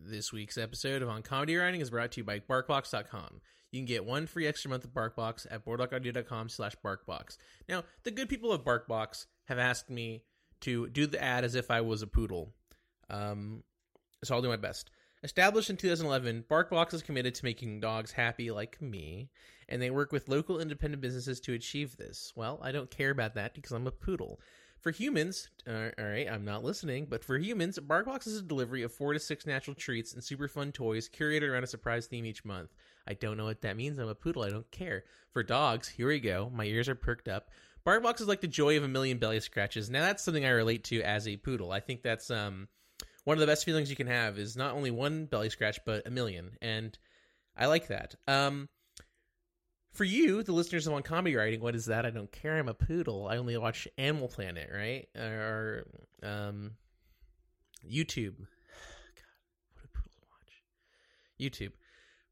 This week's episode of On Comedy Writing is brought to you by BarkBox.com. You can get one free extra month of BarkBox at boardwalkaudio.com slash BarkBox. Now, the good people of BarkBox have asked me to do the ad as if I was a poodle. Um, so I'll do my best. Established in 2011, BarkBox is committed to making dogs happy like me, and they work with local independent businesses to achieve this. Well, I don't care about that because I'm a poodle. For humans, uh, all right, I'm not listening, but for humans, BarkBox is a delivery of four to six natural treats and super fun toys curated around a surprise theme each month. I don't know what that means. I'm a poodle. I don't care. For dogs, here we go. My ears are perked up. BarkBox is like the joy of a million belly scratches. Now that's something I relate to as a poodle. I think that's um one of the best feelings you can have is not only one belly scratch but a million, and I like that. Um, for you, the listeners of on comedy writing, what is that? I don't care. I'm a poodle. I only watch Animal Planet, right? Or um, YouTube. God, what do poodles watch? YouTube.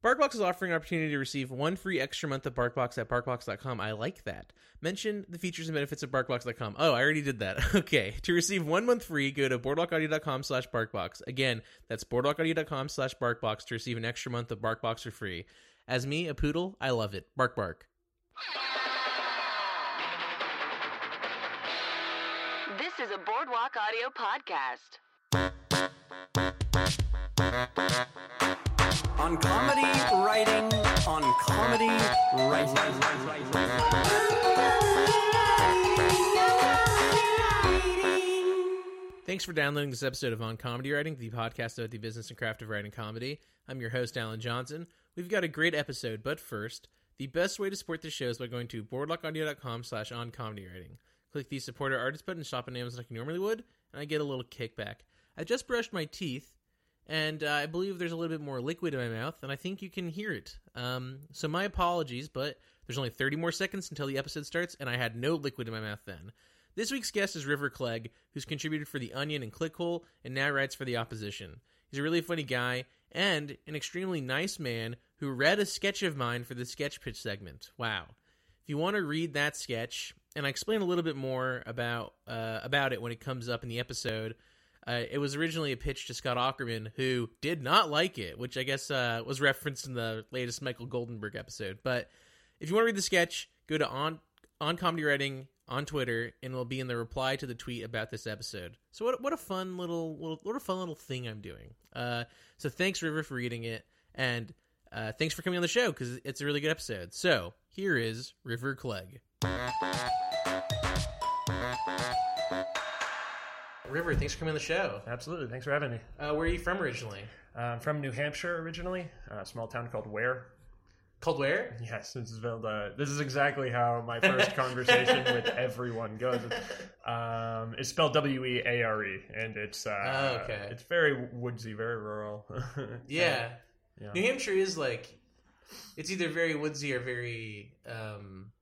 BarkBox is offering an opportunity to receive one free extra month of BarkBox at BarkBox.com. I like that. Mention the features and benefits of BarkBox.com. Oh, I already did that. Okay. To receive one month free, go to BoardwalkAudio.com slash BarkBox. Again, that's BoardwalkAudio.com slash BarkBox to receive an extra month of BarkBox for free. As me, a poodle, I love it. Bark, bark. This is a Boardwalk Audio podcast. On comedy writing, on comedy writing. Thanks for downloading this episode of On Comedy Writing, the podcast about the business and craft of writing comedy. I'm your host, Alan Johnson. We've got a great episode, but first, the best way to support the show is by going to boardwalkaudio.com slash on comedy writing. Click the support our artist button shop on Amazon like you normally would, and I get a little kickback. I just brushed my teeth, and uh, I believe there's a little bit more liquid in my mouth, and I think you can hear it. Um, so my apologies, but there's only 30 more seconds until the episode starts, and I had no liquid in my mouth then. This week's guest is River Clegg, who's contributed for The Onion and Clickhole, and now writes for The Opposition. He's a really funny guy, and an extremely nice man who read a sketch of mine for the sketch pitch segment. Wow. If you want to read that sketch, and I explain a little bit more about uh, about it when it comes up in the episode, uh, it was originally a pitch to Scott Aukerman, who did not like it, which I guess uh, was referenced in the latest Michael Goldenberg episode. But if you want to read the sketch, go to on on comedy writing on Twitter, and it'll be in the reply to the tweet about this episode. So what what a fun little, little what a fun little thing I'm doing. Uh, so thanks River for reading it, and uh, thanks for coming on the show because it's a really good episode. So here is River Clegg. River, thanks for coming on the show. Absolutely. Thanks for having me. Uh, where are you from originally? Uh, I'm from New Hampshire originally, a small town called Weare. Called where? Yes, this is uh, this is exactly how my first conversation with everyone goes. Um, it's spelled W E A R E, and it's uh, Oh, okay. it's very woodsy, very rural. Yeah. Yeah. New Hampshire is like it's either very woodsy or very um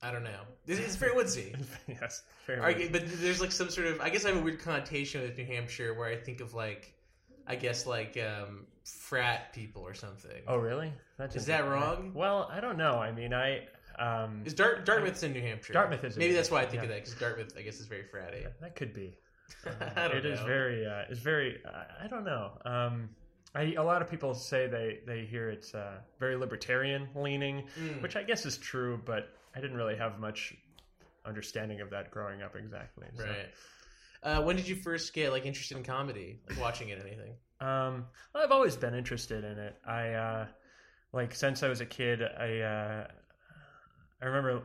I don't know. It's, very woodsy. yes, very woodsy. but there's like some sort of I guess I have a weird connotation with New Hampshire where I think of like I guess like um frat people or something. Oh, really? That's Is that wrong? Well, I don't know. I mean, I um, Is Dart Dartmouth's in New Hampshire? Dartmouth is in Maybe that's why I think of yeah. that because Dartmouth I guess is very fratty. that could be. I don't It is know. very uh, it's very I, I don't know um I, a lot of people say they they hear it's uh, very libertarian leaning Mm. which i guess is true but i didn't really have much understanding of that growing up exactly so, Right. Uh, when did you first get like interested in comedy, like watching it, anything? Um i've always been interested in it. I uh like since i was a kid i uh i remember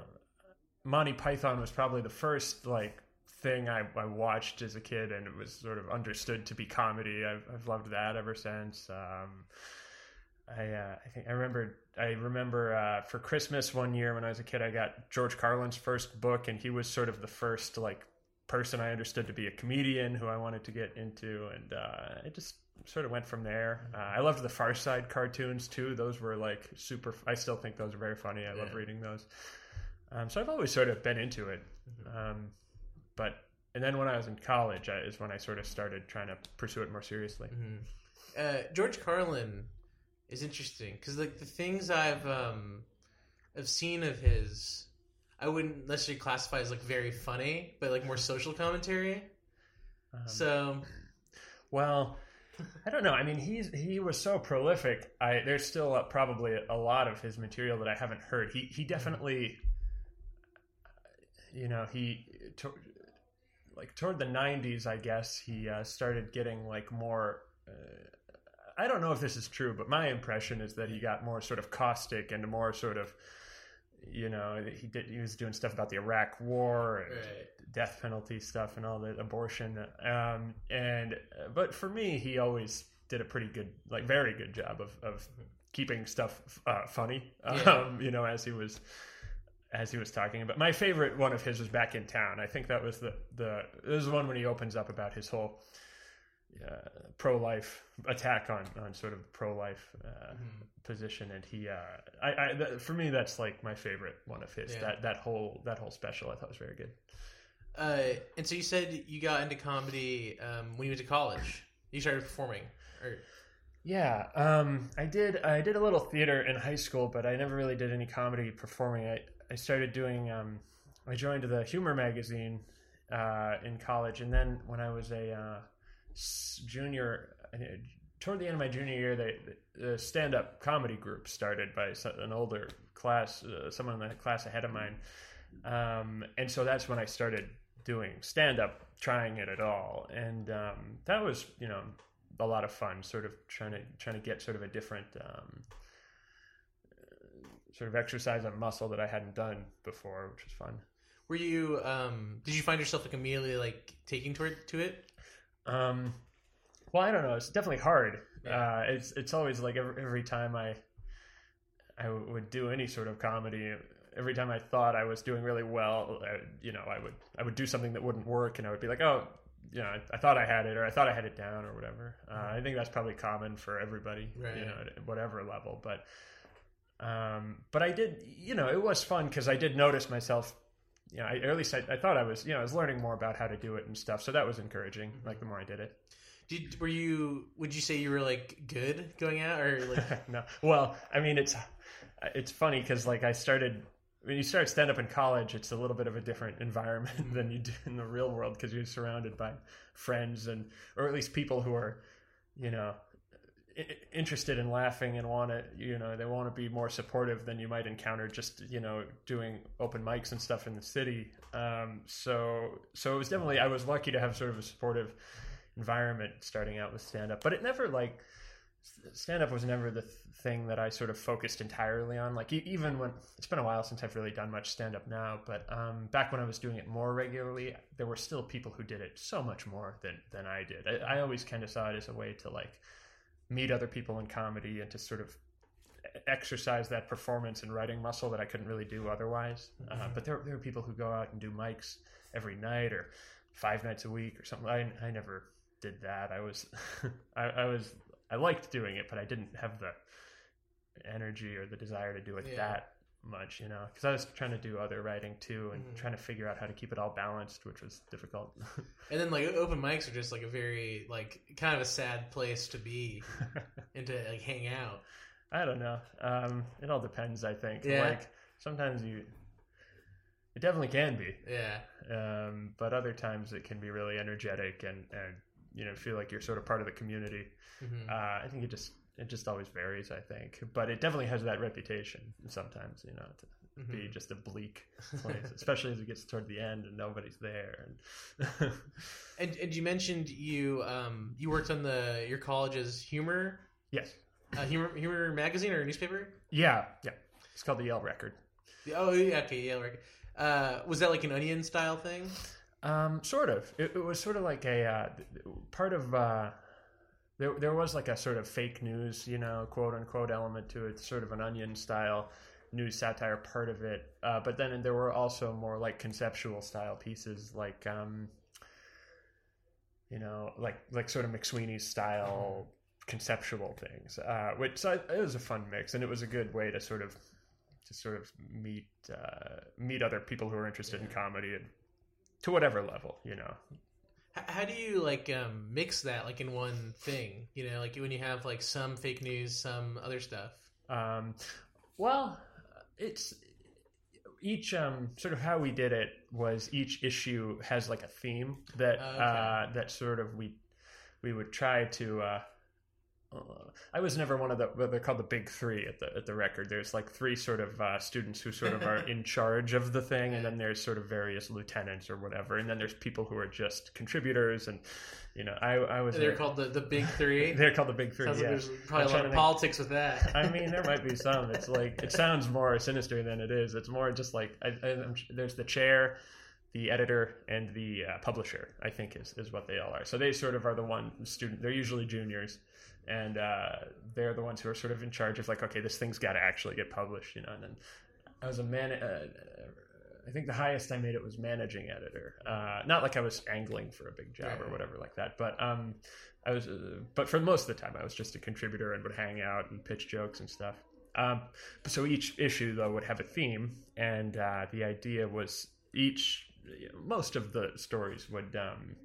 monty python was probably the first like thing I, I watched as a kid and it was sort of understood to be comedy. I've, I've loved that ever since. Um I uh, I think I remember I remember uh, for Christmas one year when I was a kid I got George Carlin's first book and he was sort of the first like person I understood to be a comedian who I wanted to get into and uh, it just sort of went from there. Uh, I loved the Far Side cartoons too; those were like super. I still think those are very funny. I love reading those. Um, so I've always sort of been into it, um, but and then when I was in college I, is when I sort of started trying to pursue it more seriously. hmm Uh, George Carlin is interesting because like the things I've um have seen of his, I wouldn't necessarily classify as like very funny, but like more social commentary. Um, So Well, I don't know. I mean, he's he was so prolific. I there's still uh probably a lot of his material that I haven't heard. He he definitely, you know, he to, like toward the '90s, I guess he uh, started getting like more. Uh, I don't know if this is true, but my impression is that he got more sort of caustic and more sort of, you know, he did he was doing stuff about the Iraq War and Right. Death penalty stuff and all the abortion. Um, and but for me, he always did a pretty good, like very good job of of keeping stuff uh, funny. Yeah. Um, you know, as he was as he was talking about. My favorite one of his was back in town. I think that was the the this is one when he opens up about his whole. Uh, pro-life attack on on sort of pro-life uh, position, and he, uh, I, I th- for me, that's like my favorite one of his. Yeah. That that whole that whole special, I thought was very good. Uh, and so you said you got into comedy um, when you went to college. You started performing, or Yeah, um, I did. I did a little theater in high school, but I never really did any comedy performing. I I started doing. Um, I joined the humor magazine uh, in college, and then when I was a uh, junior, toward the end of my junior year, they, the stand-up comedy group started by an older class, uh, someone in the class ahead of mine, um, and so that's when I started doing stand-up, trying it at all, and um, that was you know a lot of fun, sort of trying to trying to get sort of a different um, uh, sort of exercise on muscle that I hadn't done before, which was fun. were you? Um, did you find yourself like immediately like taking toward to it? Um, well, I don't know. It's definitely hard. Yeah. Uh, it's it's always like every, every time I I would do any sort of comedy. Every time I thought I was doing really well, uh, you know, I would I would do something that wouldn't work, and I would be like, oh, you know, I, I thought I had it, or I thought I had it down, or whatever. Uh, I think that's probably common for everybody, Right. you know, at whatever level. But um, but I did, you know, it was fun because I did notice myself. You know, I, at least I, I thought I was, you know, I was learning more about how to do it and stuff. So that was encouraging. Like the more I did it. Did were you? Would you say you were like good going out, or like? no. Well, I mean, it's it's funny because like I started when you start stand up in college, it's a little bit of a different environment than you do in the real world because you're surrounded by friends and or at least people who are, you know. Interested in laughing and want to, you know, they want to be more supportive than you might encounter just, you know, doing open mics and stuff in the city. Um, so, so it was definitely I was lucky to have sort of a supportive environment starting out with stand up, but it never like stand up was never the th- thing that I sort of focused entirely on. Like even when it's been a while since I've really done much stand up now, but um, back when I was doing it more regularly, there were still people who did it so much more than than I did. I, I always kind of saw it as a way to like meet other people in comedy and to sort of exercise that performance and writing muscle that I couldn't really do otherwise. Uh, but there there are people who go out and do mics every night or five nights a week or something. I I never did that. I was I, I was I liked doing it, but I didn't have the energy or the desire to do it Yeah. that much, you know, because I was trying to do other writing too and Mhm. trying to figure out how to keep it all balanced, which was difficult. And then like open mics are just like a very like kind of a sad place to be and to like hang out. I don't know. Um, it all depends. I think. Yeah. Like sometimes you, it definitely can be, Yeah. um, but other times it can be really energetic and and you know feel like you're sort of part of the community. Mhm. Uh, I think it just it just always varies. I think, but it definitely has that reputation sometimes. You know, to be Mhm. just a bleak place, especially as it gets toward the end and nobody's there. And And, and you mentioned you um you worked on the your college's humor yes, uh, humor humor magazine or newspaper. yeah, yeah. It's called the Yale Record. Oh yeah, okay, Yale Record. Uh, was that like an onion style thing? Um, sort of. It, it was sort of like a uh, part of. Uh, there, there was like a sort of fake news, you know, quote unquote element to it, sort of an onion style news satire part of it. Uh, but then there were also more like conceptual style pieces, like, um, you know, like like sort of McSweeney's style conceptual things. Uh, which so it was a fun mix, and it was a good way to sort of to sort of meet uh, meet other people who are interested in comedy and to whatever level, you know. How do you like um, mix that like in one thing? You know, like when you have like some fake news, some other stuff. Um, well, it's each um, sort of how we did it was each issue has like a theme that Oh, okay. uh, that sort of we we would try to. Uh, uh, I was never one of the they're called the big three at the at the record. There's like three sort of uh, students who sort of are in charge of the thing, and then there's sort of various lieutenants or whatever, and then there's people who are just contributors. And you know, I I was They're called the, the Big Three. they're called the big three. Sounds yeah. like there's probably I'm a lot of think- politics with that. I mean, there might be some. It's like it sounds more sinister than it is. It's more just like I, I, I'm, there's the chair, the editor, and the uh, publisher. I think is is what they all are. So they sort of are the one student. They're usually juniors, and uh, they're the ones who are sort of in charge of like, okay, this thing's got to actually get published, you know. And then I was a man. Uh, I think the highest I made it was managing editor. Uh, not like I was angling for a big job or whatever like that, but um, I was. Uh, but for most of the time, I was just a contributor and would hang out and pitch jokes and stuff. Um, so each issue though would have a theme, and uh, the idea was each. Most of the stories would um,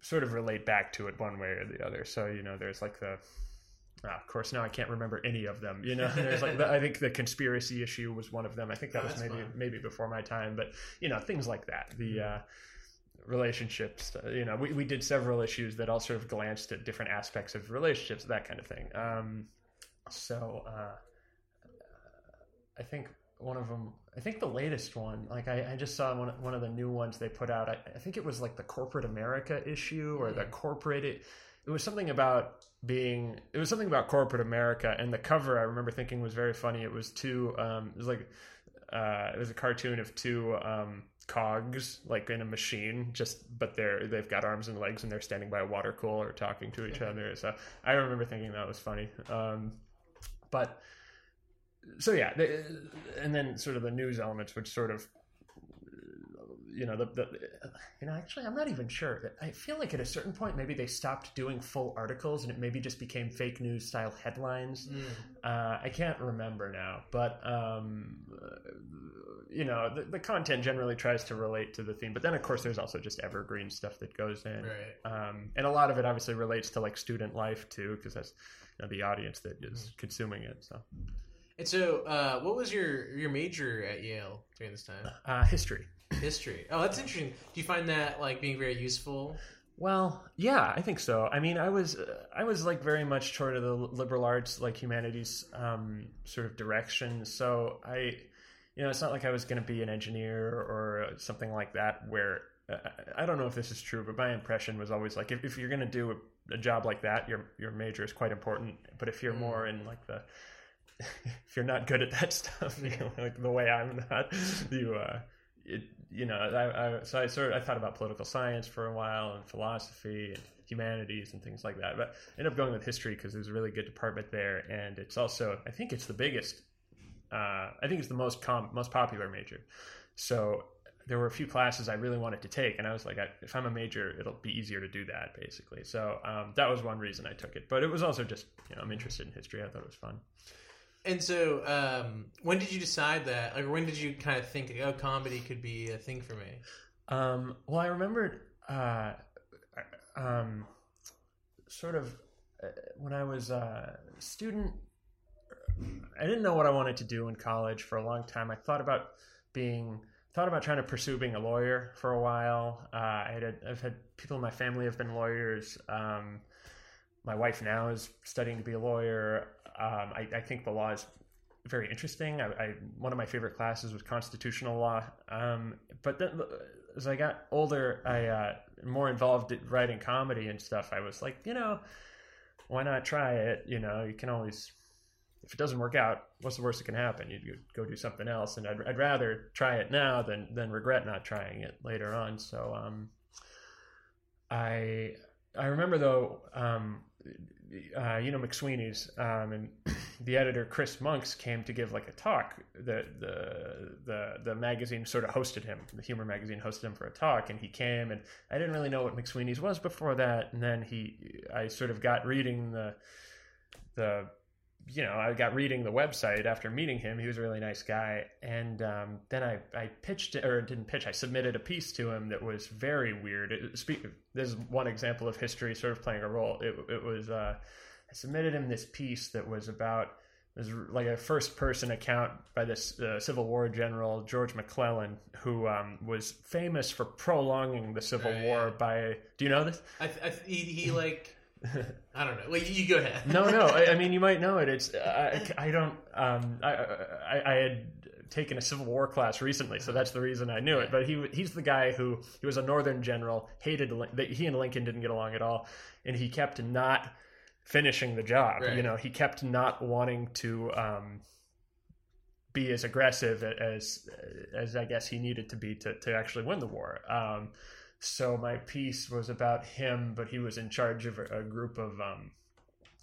sort of relate back to it one way or the other. So you know, there's like the. ah, of course, now I can't remember any of them. You know, there's like the, I think the conspiracy issue was one of them. I think that Oh, was maybe fun. maybe before my time, but you know, things like that. The uh, relationships. uh, You know, we we did several issues that all sort of glanced at different aspects of relationships, that kind of thing. Um, so uh, I think one of them. I think the latest one. Like I, I just saw one one of the new ones they put out. I, I think it was like the corporate America issue or the corporate. It, it was something about being. It was something about corporate America, and the cover I remember thinking was very funny. It was two. Um, it was like uh, it was a cartoon of two um, cogs like in a machine just but they're they've got arms and legs and they're standing by a water cooler talking to each other so i remember thinking that was funny um, but so yeah they, and then sort of the news elements which sort of you know the, the you know actually i'm not even sure i feel like at a certain point maybe they stopped doing full articles and it maybe just became fake news style headlines Mm. uh, I can't remember now, but um, you know, the, the content generally tries to relate to the theme. But then, of course, there's also just evergreen stuff that goes in, Right. um, and a lot of it obviously relates to like student life too, because that's you know, the audience that is consuming it. So, And so, uh, what was your your major at Yale during this time? uh, history. History. Oh, that's interesting. Do you find that like being very useful? Well, yeah, I think so. I mean, I was uh, I was like very much toward the liberal arts, like humanities, um, sort of direction. So I, you know, it's not like I was going to be an engineer or something like that. Where uh, I don't know if this is true, but my impression was always like if, if you're going to do a, a job like that, your your major is quite important. But if you're more in like the if you're not good at that stuff, you know, like the way I'm not, you uh, it, you know, I, I so I sort of I thought about political science for a while and philosophy and humanities and things like that, but I ended up going with history because there's a really good department there, and it's also I think it's the biggest, uh, I think it's the most com- most popular major, so. There were a few classes I really wanted to take, and I was like, I, if I'm a major, it'll be easier to do that, basically. So um, that was one reason I took it. But it was also just, you know, I'm interested in history. I thought it was fun. And so, um, when did you decide that? Like, when did you kind of think, oh, comedy could be a thing for me? Um, well, I remembered uh, um, sort of uh, when I was a student. I didn't know what I wanted to do in college for a long time. I thought about being thought about trying to pursue being a lawyer for a while. Uh, I had I've had people in my family have been lawyers. Um, my wife now is studying to be a lawyer. Um, I, I think the law is very interesting. I, I one of my favorite classes was constitutional law. Um, but then as I got older, I uh, more involved in writing comedy and stuff. I was like, you know, why not try it? You know, you can always if it doesn't work out, what's the worst that can happen? You you go do something else, and I'd, I'd rather try it now than than regret not trying it later on. So um, I I remember though, um, uh, you know McSweeney's um, and the editor Chris Monks came to give like a talk. The the the the magazine sort of hosted him. The humor magazine hosted him for a talk, and he came. And I didn't really know what McSweeney's was before that. And then he, I sort of got reading the the you know, I got reading the website after meeting him. He was a really nice guy, and um, then I, I pitched it, or didn't pitch. I submitted a piece to him that was very weird. It, speak, this is one example of history sort of playing a role. It, it was uh, I submitted him this piece that was about was like a first person account by this uh, Civil War general George McClellan, who um, was famous for prolonging the Civil Right, War by. Do you know this? I, th- I th- he, he like I don't know. Well, you, you go ahead. No, no. I, I mean, you might know it. It's I, I don't. Um, I, I I had taken a Civil War class recently, so that's the reason I knew it. But he he's the guy who he was a Northern general, hated that he and Lincoln didn't get along at all, and he kept not finishing the job. Right. You know, he kept not wanting to. Um, be as aggressive as as I guess he needed to be to, to actually win the war. Um, so my piece was about him, but he was in charge of a, a group of um,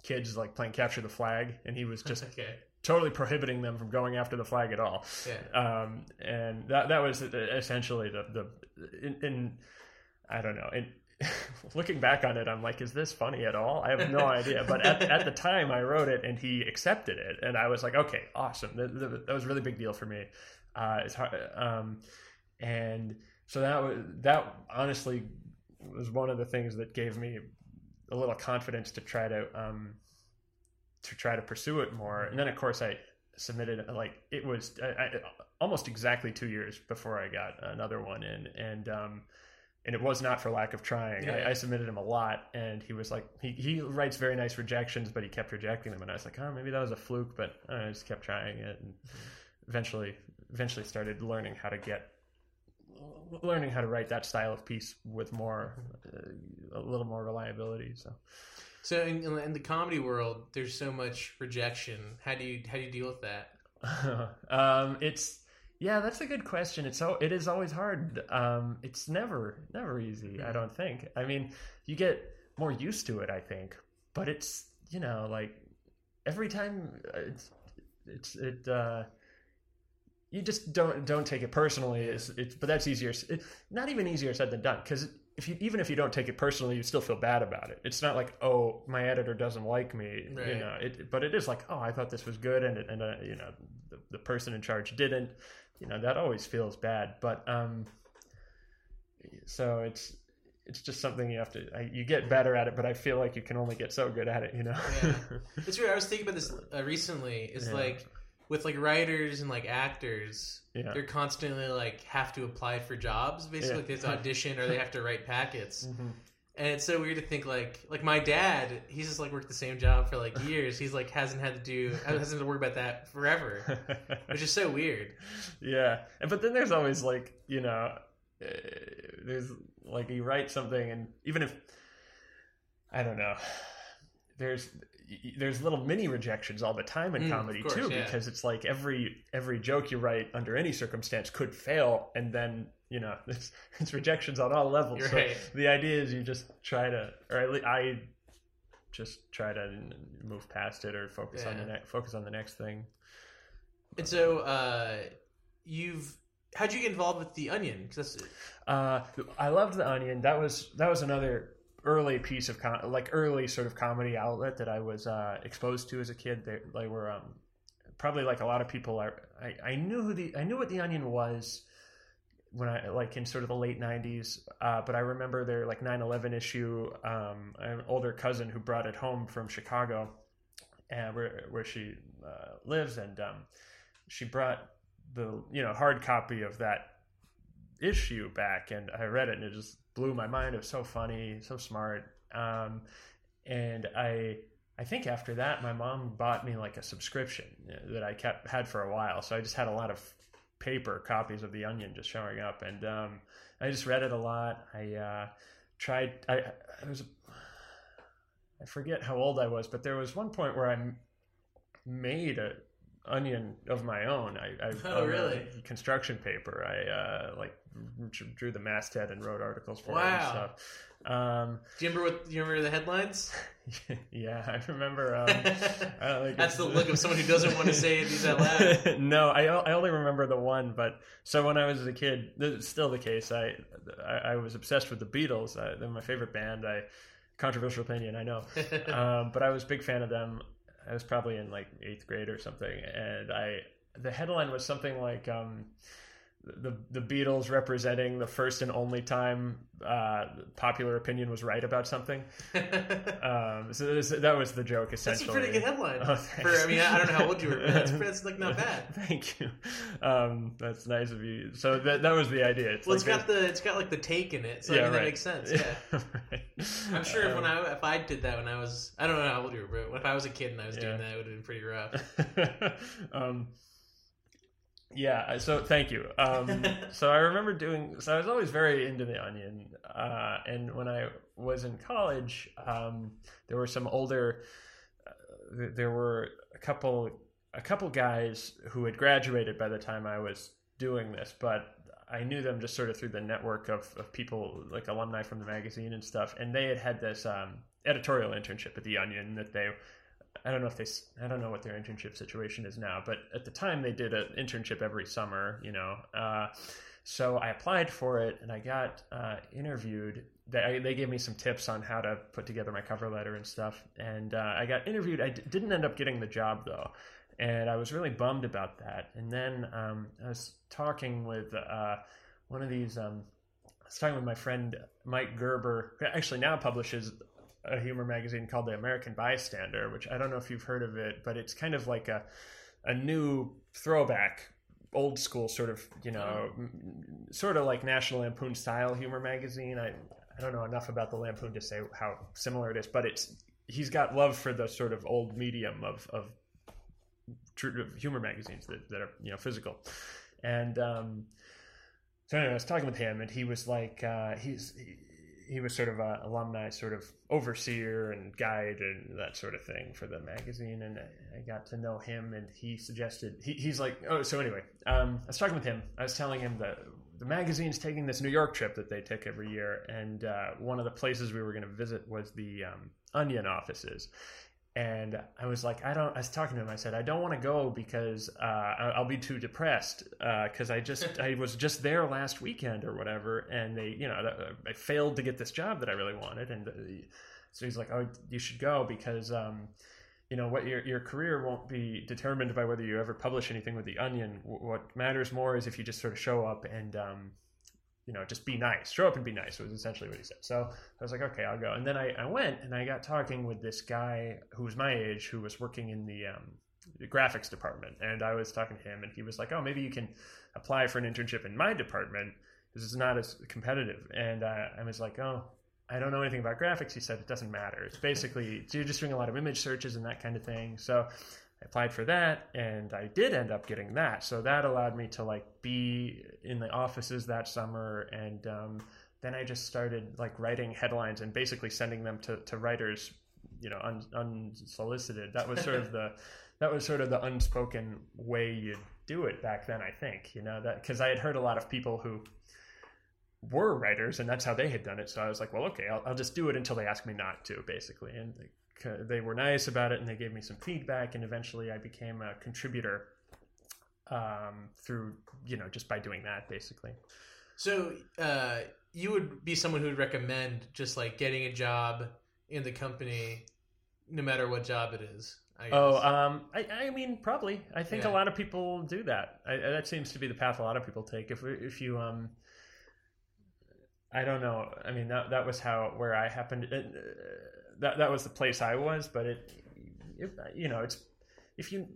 kids like playing capture the flag, and he was just okay. totally prohibiting them from going after the flag at all. Yeah. Um, and that that was essentially the the in, in I don't know. In, looking back on it, I'm like, is this funny at all? I have no idea. But at, at the time, I wrote it, and he accepted it, and I was like, okay, awesome. That, that, that was a really big deal for me. Uh, it's hard, um, and so that was that. Honestly, was one of the things that gave me a little confidence to try to um, to try to pursue it more. And then, of course, I submitted like it was I, I, almost exactly two years before I got another one in, and um, and it was not for lack of trying. Yeah. I, I submitted him a lot, and he was like, he he writes very nice rejections, but he kept rejecting them, and I was like, oh, maybe that was a fluke, but I just kept trying it, and eventually eventually started learning how to get learning how to write that style of piece with more uh, a little more reliability so So in, in the comedy world, there's so much rejection. How do you how do you deal with that? um, it's yeah, that's a good question. It's so it is always hard. Um, it's never never easy. I don't think. I mean, you get more used to it. I think, but it's you know like every time uh, it's it's it. Uh, you just don't don't take it personally. It's, it's but that's easier. It, not even easier said than done because if you even if you don't take it personally, you still feel bad about it. It's not like oh my editor doesn't like me, you know. It but it is like oh I thought this was good and and uh, you know the, the person in charge didn't. You know that always feels bad. But um, so it's it's just something you have to I, you get better at it. But I feel like you can only get so good at it. You know. Yeah. It's weird. I was thinking about this uh, recently. Is Yeah. like with like writers and like actors, Yeah. they're constantly like have to apply for jobs. Basically, Yeah. like, they have to audition or they have to write packets. Mhm. And it's so weird to think like like my dad, he's just like worked the same job for like years. He's like hasn't had to do hasn't had to worry about that forever, which is so weird. yeah and but then there's always like you know uh, there's like you write something and even if i don't know there's there's little mini rejections all the time in Mm, comedy course, too yeah. because it's like every every joke you write under any circumstance could fail and then you know it's, it's rejections on all levels You're so right. the idea is you just try to or at least i just try to move past it or focus on the next focus on the next thing And so uh, you've how'd you get involved with the onion because Uh, I loved the Onion. That was that was another early piece of like early sort of comedy outlet that I was uh, exposed to as a kid. They, they were um, probably like a lot of people. I, I I knew who the I knew what the Onion was when I like in sort of the late '90s. Uh, but I remember their like 9/11 issue. Um, an older cousin who brought it home from Chicago, and where where she uh, lives, and um, she brought the you know hard copy of that issue back and I read it and it just blew my mind. It was so funny, so smart. Um, and I I think after that my mom bought me like a subscription that I kept had for a while. So I just had a lot of paper copies of The Onion just showing up and um, I just read it a lot. I uh, tried I I was I forget how old I was, but there was one point where I made a onion of my own. I, I Oh, really? construction paper. I uh, like drew the masthead and wrote articles for it Wow. and stuff. Um, do you remember what do you remember the headlines? yeah, I remember. Um, I That's the look of someone who doesn't want to say these out loud. no, I, I only remember the one. But so when I was a kid, this is still the case. I I, I was obsessed with the Beatles. I, they're my favorite band. I controversial opinion, I know, um, but I was a big fan of them. I was probably in like eighth grade or something, and I the headline was something like um, the the Beatles representing the first and only time uh, popular opinion was right about something. Um, so this, that was the joke That's a pretty good headline. Oh, for. I mean, I don't know how old you were, but that's, that's like not bad. Thank you. Um, that's nice of you. So that that was the idea. It's Well, like it's got the it's got like the take in it, so I mean, that makes sense. Yeah. right. I'm sure if when Um, I if I did that when I was I don't know how old you were, but if I was a kid and I was Yeah. doing that, it would have been pretty rough. um, yeah. So thank you. Um, so I remember doing. So I was always very into the Onion, uh, and when I was in college, um, there were some older. Uh, there were a couple a couple guys who had graduated by the time I was doing this, but I knew them just sort of through the network of, of people like alumni from the magazine and stuff, and they had had this um, editorial internship at the Onion that they. I don't know if they. I don't know what their internship situation is now, but at the time they did an internship every summer. You know, uh, so I applied for it and I got uh, interviewed. They, they gave me some tips on how to put together my cover letter and stuff, and uh, I got interviewed. I d- didn't end up getting the job though, and I was really bummed about that. And then um, I was talking with uh, one of these. Um, I was talking with my friend Mike Gerber, who actually now publishes a humor magazine called The American Bystander, which I don't know if you've heard of it, but it's kind of like a a new throwback, old school sort of you know, sort of like National Lampoon style humor magazine. I I don't know enough about the Lampoon to say how similar it is, but it's he's got love for the sort of old medium of of humor magazines that, that are you know physical, and um, so anyway, I was talking with him, and he was like, uh, he's he, he was sort of a alumni, sort of overseer and guide and that sort of thing for the magazine, and I, got to know him, and he suggested he, he's like, oh, so anyway, um, I was talking with him, I was telling him that the magazine's taking this New York trip that they take every year, and uh, one of the places we were going to visit was the um, Onion offices. And I was like, I don't. I was talking to him. I said, I don't want to go because uh, I'll be too depressed because I just I was just there last weekend or whatever, and they, you know, I failed to get this job that I really wanted, and uh, so he's like, oh, you should go because. Um, you know what your your career won't be determined by whether you ever publish anything with the Onion. What matters more is if you just sort of show up and um, you know just be nice. Show up and be nice was essentially what he said. So I was like, okay, I'll go. And then I, I went and I got talking with this guy who was my age who was working in the um, the graphics department, and I was talking to him, and he was like, oh, maybe you can apply for an internship in my department because it's not as competitive. And uh, I was like, oh. I don't know anything about graphics. He said it doesn't matter. It's basically you're just doing a lot of image searches and that kind of thing. So I applied for that and I did end up getting that. So that allowed me to like be in the offices that summer and um, then I just started like writing headlines and basically sending them to, to writers, you know, un, unsolicited. That was sort of the that was sort of the unspoken way you'd do it back then. I think you know that because I had heard a lot of people who were writers and that's how they had done it. So I was like, well, okay, I'll, I'll just do it until they ask me not to, basically. And they, were nice about it and they gave me some feedback. And eventually I became a contributor um, through, you know, just by doing that, basically. So uh, you would be someone who would recommend just like getting a job in the company, no matter what job it is. I. Oh, um, I, I mean, probably. I think Yeah. a lot of people do that. I, that seems to be the path a lot of people take. If if you um, I don't know. I mean, that that was how where I happened. Uh, that that was the place I was, but it, it you know, it's if you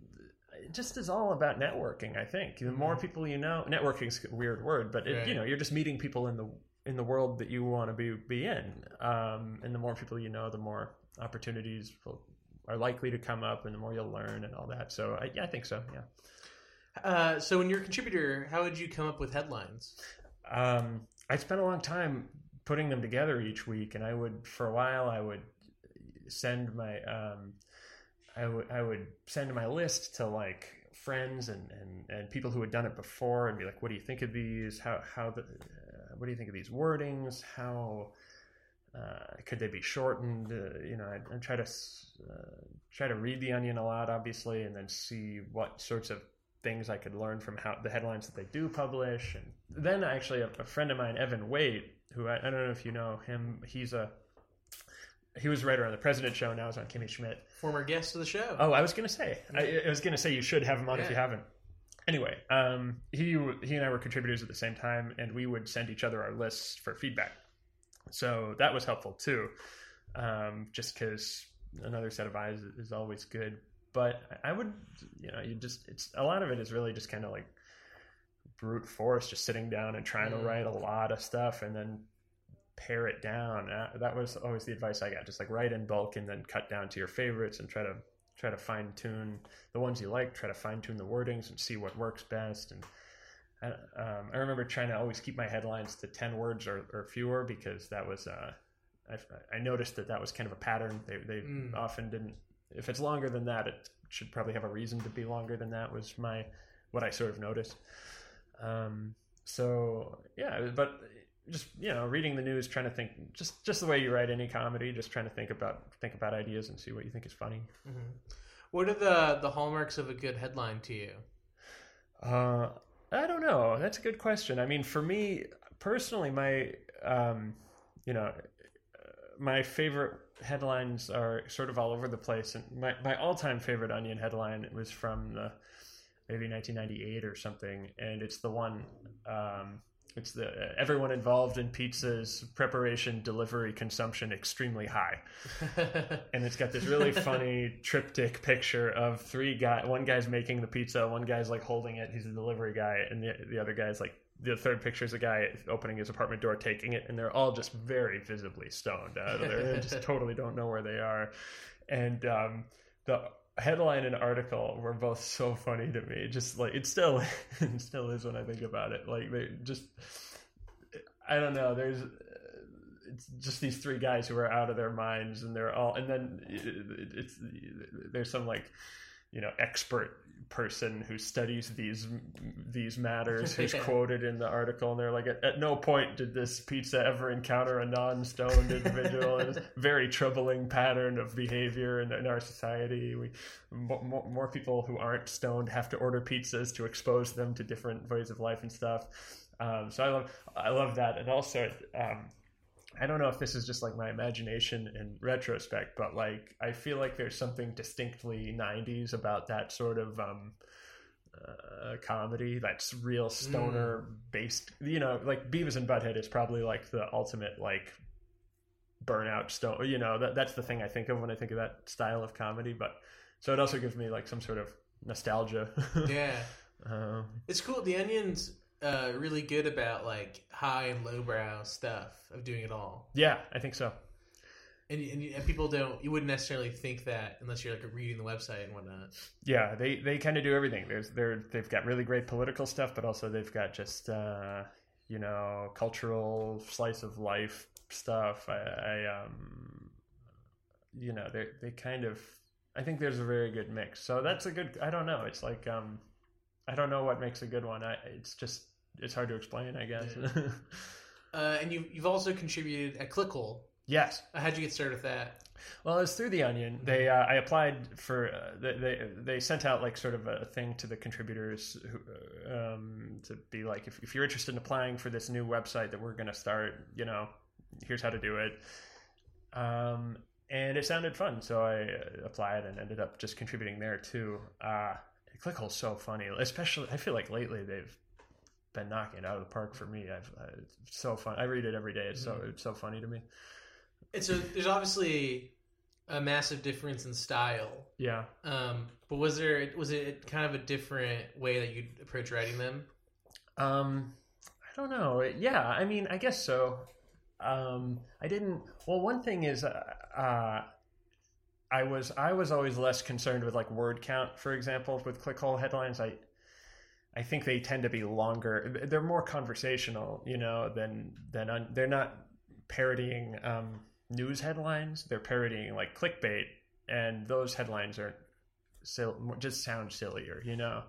it just is all about networking. I think the more people you know, networking's a weird word, but it, Right. you know, you're just meeting people in the in the world that you want to be be in. Um, and the more people you know, the more opportunities will, are likely to come up, and the more you'll learn and all that. So I, yeah, I think so. Yeah. Uh, so when you're a contributor, how would you come up with headlines? Um, I spent a long time putting them together each week, and I would, for a while, I would send my, um, I would, I would send my list to like friends and, and, and people who had done it before, and be like, "What do you think of these? How how the, uh, what do you think of these wordings? How uh, could they be shortened? Uh, you know, I, I try to uh, try to read the Onion a lot, obviously, and then see what sorts of things I could learn from how the headlines that they do publish. And then actually, a, a friend of mine, Evan Waite, who I, I don't know if you know him, he's a he was a writer on the President Show. Now he's on Kimmy Schmidt. Former guest of the show. Oh, I was gonna say, I, I was gonna say you should have him on if you haven't. anyway, um, he he and I were contributors at the same time, and we would send each other our lists for feedback. So that was helpful too, um, just because another set of eyes is always good. But I I would, you know, you just it's a lot of it is really just kind of like brute force, just sitting down and trying Mm. to write a lot of stuff, and then pare it down. Uh, that was always the advice I got. Just like write in bulk and then cut down to your favorites and try to try to fine tune the ones you like. Try to fine tune the wordings and see what works best. And I, um, I remember trying to always keep my headlines to ten words or, or fewer because that was uh, I, I noticed that that was kind of a pattern. They they Mm. often didn't. If it's longer than that, it should probably have a reason to be longer than that. Was my what I sort of noticed. Um, so yeah, but just you know, reading the news, trying to think just just the way you write any comedy, just trying to think about think about ideas and see what you think is funny. Mhm. What are the the hallmarks of a good headline to you? Uh, I don't know. That's a good question. I mean, for me personally, my um, you know, my favorite headlines are sort of all over the place. And my my all time favorite Onion headline was from the maybe 1998 or something, and it's the one. Um, it's the everyone involved in pizza's preparation, delivery, consumption extremely high. and it's got this really funny triptych picture of three guy. One guy's making the pizza, one guy's like holding it. He's the delivery guy, and the the other guy's like the third picture is a guy opening his apartment door, taking it, and they're all just very visibly stoned of. They just totally don't know where they are, and um, the headline and article were both so funny to me. Just like it still it still is when I think about it. Like they just I don't know. There's uh, it's just these three guys who are out of their minds, and they're all. And then it, it's there's some like you know expert person who studies these these matters who's quoted in the article and they're like at, at no point did this pizza ever encounter a non-stoned individual. And it's a very troubling pattern of behavior in, in our society. We more, more, more people who aren't stoned have to order pizzas to expose them to different ways of life and stuff. Um, so i love i love that. And also um, I don't know if this is just like my imagination in retrospect, but like I feel like there's something distinctly 90s about that sort of um, uh, comedy that's real stoner based. You know, like Beavis and Butthead is probably like the ultimate like burnout stone. You know, that that's the thing I think of when I think of that style of comedy. But so it also gives me like some sort of nostalgia. yeah, um, it's cool. The Onion's uh, really good about like high and lowbrow stuff of doing it all. yeah, I think so. And, and, and people don't, you wouldn't necessarily think that unless you're like reading the website and whatnot. Yeah, they they kind of do everything. There's they're they've got really great political stuff, but also they've got just uh, you know cultural slice of life stuff. I, I um you know they they kind of I think there's a very good mix. So that's a good. I don't know. It's like um I don't know what makes a good one. I it's just it's hard to explain. I guess. Uh, and you, you've also contributed at Clickhole. yes. Uh, How'd you get started with that? Well, it's through the Onion. They uh, I applied for uh, they, they they sent out like sort of a thing to the contributors who, um, to be like if, if you're interested in applying for this new website that we're going to start, you know, here's how to do it. Um, and it sounded fun, so I uh, applied and ended up just contributing there too. Uh, Clickhole's so funny, especially I feel like lately they've been knocking it out of the park for me. I've uh, it's so fun. I read it every day. It's so it's so funny to me. And so there's obviously a massive difference in style. Yeah. Um, but was there was it kind of a different way that you'd approach writing them? Um, I don't know. Yeah, I mean, I guess so. Um, I didn't. Well, one thing is, uh, uh, I was I was always less concerned with like word count, for example, with clickhole headlines. I I think they tend to be longer. They're more conversational, you know, than than un, they're not parodying um, news headlines. They're parodying like clickbait, and those headlines are sil- just sound sillier, you know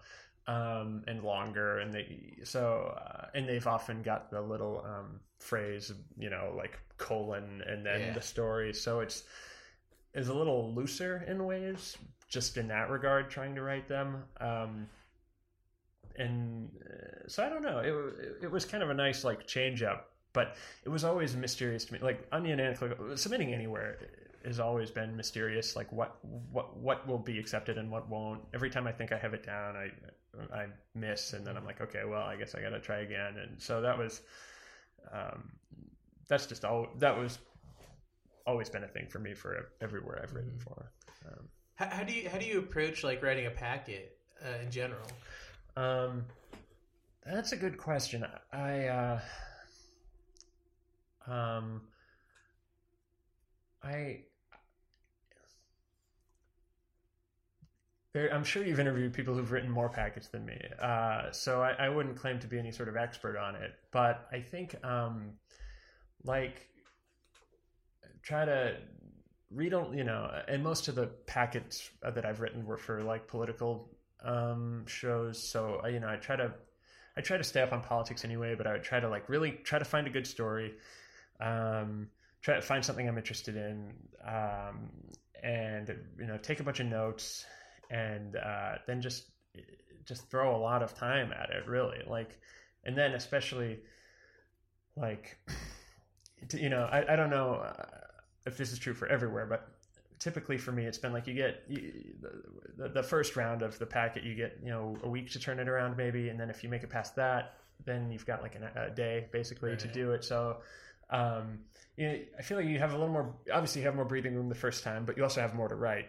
um, and longer, and they so uh, and they've often got the little um, phrase, you know, like colon and then Yeah. the story. So it's is a little looser in ways, just in that regard, trying to write them. Um, and uh, so I don't know. It, it was kind of a nice like change up, but it was always mysterious to me. Like Onion and Click, submitting anywhere has always been mysterious. Like what what what will be accepted and what won't. Every time I think I have it down, I I miss, and then I'm like, okay, well, I guess I got to try again. And so that was, um, that's just all. That was always been a thing for me for everywhere I've written for. Um, How, how do you how do you approach like writing a packet uh, in general? Um, that's a good question. I, uh, um, I, there, I'm sure you've interviewed people who've written more packets than me, uh, so I, I wouldn't claim to be any sort of expert on it. But I think, um, like, try to read, you know, and most of the packets that I've written were for like political um, shows. So uh, you know, I try to I try to stay up on politics anyway, but I would try to like really try to find a good story, um, try to find something I'm interested in, um, and you know, take a bunch of notes, and uh, then just just throw a lot of time at it. Really, like, and then especially like you know, I, I don't know uh, if this is true for everywhere, but typically for me, it's been like you get you, the, the first round of the packet, you get you know a week to turn it around maybe, and then if you make it past that, then you've got like an, a day basically to do it. So. Um, you know, I feel like you have a little more. Obviously, you have more breathing room the first time, but you also have more to write.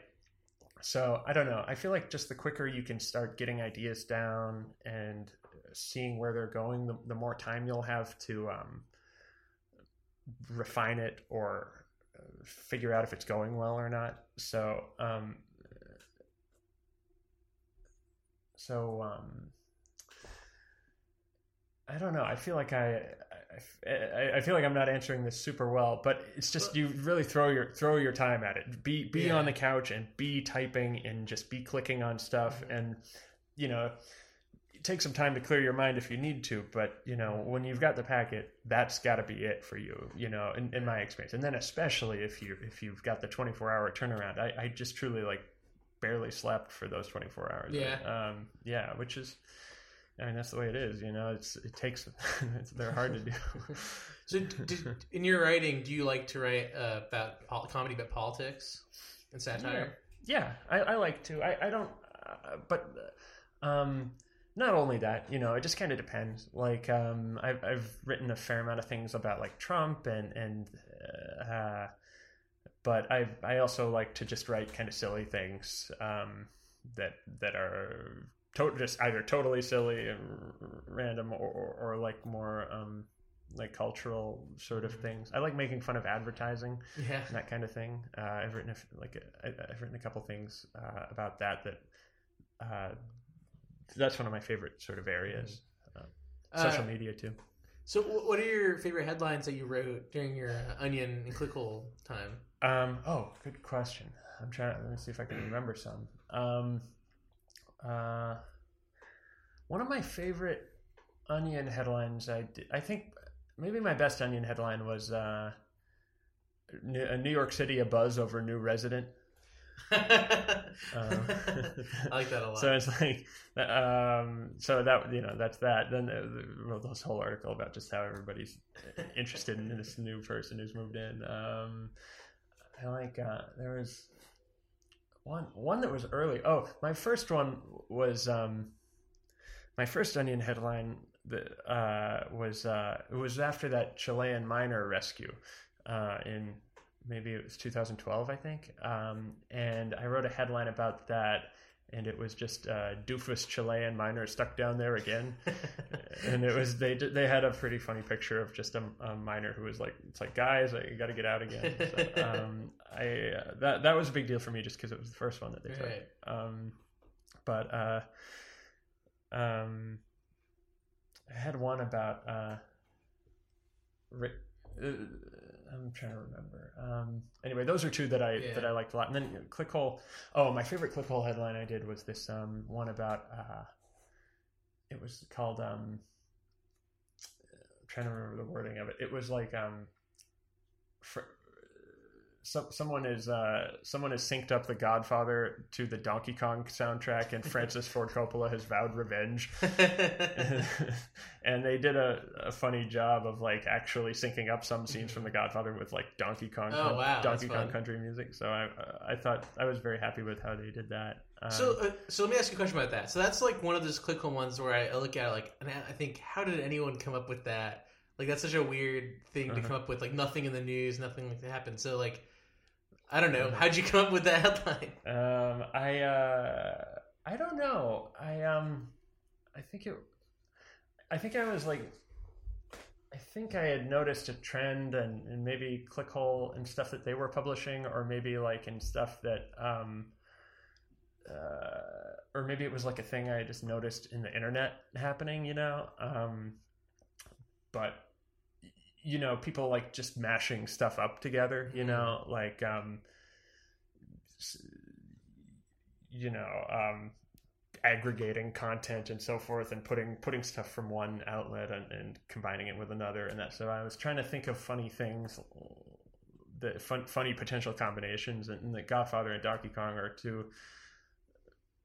So I don't know. I feel like just the quicker you can start getting ideas down and seeing where they're going, the, the more time you'll have to um, refine it or figure out if it's going well or not. So, um, so um, I don't know. I feel like I, I, I- feel like I'm not answering this super well, but it's just you really throw your throw your time at it. Be be Yeah. on the couch and be typing and just be clicking on stuff and you know take some time to clear your mind if you need to but you know when you've got the packet that's got to be it for you you know in, in my experience. And then especially if you if you've got the 24 hour turnaround i, I just truly like barely slept for those 24 hours. Yeah. um yeah which is i mean that's the way it is you know it's it takes it's, they're hard to do. So, d- d- in your writing, do you like to write uh, about pol- comedy about politics and satire? yeah i, I like to. I, I don't uh, but um not only that you know it just kind of depends like um I've, I've written a fair amount of things about like trump and and uh but i i also like to just write kind of silly things um that that are to- just either totally silly and r- random or, or, or like more um like cultural sort of things i like making fun of advertising Yeah. and that kind of thing. Uh, I've written a, like a, I- I've written a couple things uh, about that. That uh, that's one of my favorite sort of areas. Social Uh, media too. So, what are your favorite headlines that you wrote during your uh, Onion and Clickhole time? Um, oh, good question. I'm trying. Let me see if I can remember some. Um, uh, one of my favorite Onion headlines. I did, I think maybe my best Onion headline was uh, New- uh, New York City a buzz over new resident. Um, I like that a lot. So it's like, um, so that you know that's that. Then they wrote this whole article about just how everybody's interested in this new person who's moved in. Um, I like uh, there was one one that was early. Oh, my first one was um, my first Onion headline that uh, was uh, it was after that Chilean miner rescue uh, in maybe it was 2012, I think. Um, and I wrote a headline about that, and it was just uh, doofus Chilean miner stuck down there again. and it was they they had a pretty funny picture of just a, a miner who was like, "It's like guys, I got to get out again." So, um, I uh, that that was a big deal for me just because it was the first one that they took. Right. Um, but uh, um, I had one about uh. Uh, I'm trying to remember. Um, anyway, those are two that I Yeah. that I liked a lot. And then Clickhole. Oh, my favorite Clickhole headline I did was this um, one about. Uh, it was called. Um, I'm trying to remember the wording of it. It was like um, fr- so, someone is uh, someone has synced up The Godfather to the Donkey Kong soundtrack, and Francis Ford Coppola has vowed revenge. and they did a, a funny job of like actually syncing up some scenes from The Godfather with like Donkey Kong, Oh, wow, Donkey Kong fun. country music. So I I thought I was very happy with how they did that. Um, So, uh, so let me ask you a question about that. So that's like one of those ClickHole ones where I, look at it like, and I think, how did anyone come up with that? Like, that's such a weird thing to Uh-huh. come up with. Like, nothing in the news, nothing like that happened. So, like, I don't know. How'd you come up with that headline? Um, I uh, I don't know. I um, I think it. I think I was like. I think I had noticed a trend and, and maybe ClickHole and stuff that they were publishing, or maybe like in stuff that, um, uh, or maybe it was like a thing I just noticed in the internet happening, you know. Um, but you know, people like just mashing stuff up together, you know, like um, you know, um, aggregating content and so forth and putting putting stuff from one outlet and, and combining it with another and that. So i was trying to think of funny things the fun, funny potential combinations and the godfather and donkey kong are two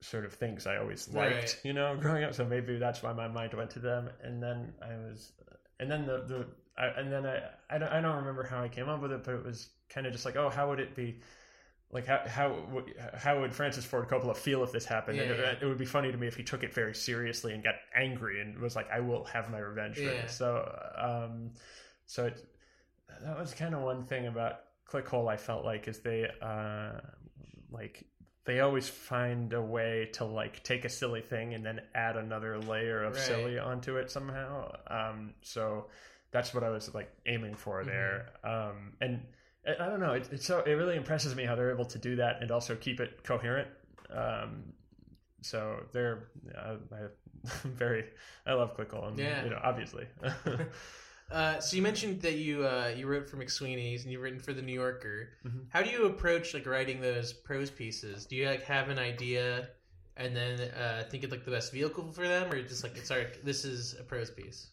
sort of things i always liked Right. you know growing up. So maybe that's why my mind went to them. And then i was and then the the I, and then I, I don't I don't remember how I came up with it, but it was kind of just like, oh, how would it be? Like how how would- how would Francis Ford Coppola feel if this happened? Yeah, And it, yeah. it would be funny to me if he took it very seriously and got angry and was like, "I will have my revenge for Yeah. this." So, um, so it, that was kind of one thing about Clickhole. I felt like is they uh, like they always find a way to like take a silly thing and then add another layer of Right. silly onto it somehow. Um, so that's what I was like aiming for there. Um, and I don't know. It, it's so it really impresses me how they're able to do that and also keep it coherent. Um, so they're uh, I, very. I love Clickhole. And, Yeah. You know, obviously. Uh, so you mentioned that you uh, you wrote for McSweeney's and you've written for the New Yorker. Mhm. How do you approach like writing those prose pieces? Do you like have an idea and then uh, think of like the best vehicle for them, or just like it's our this is a prose piece?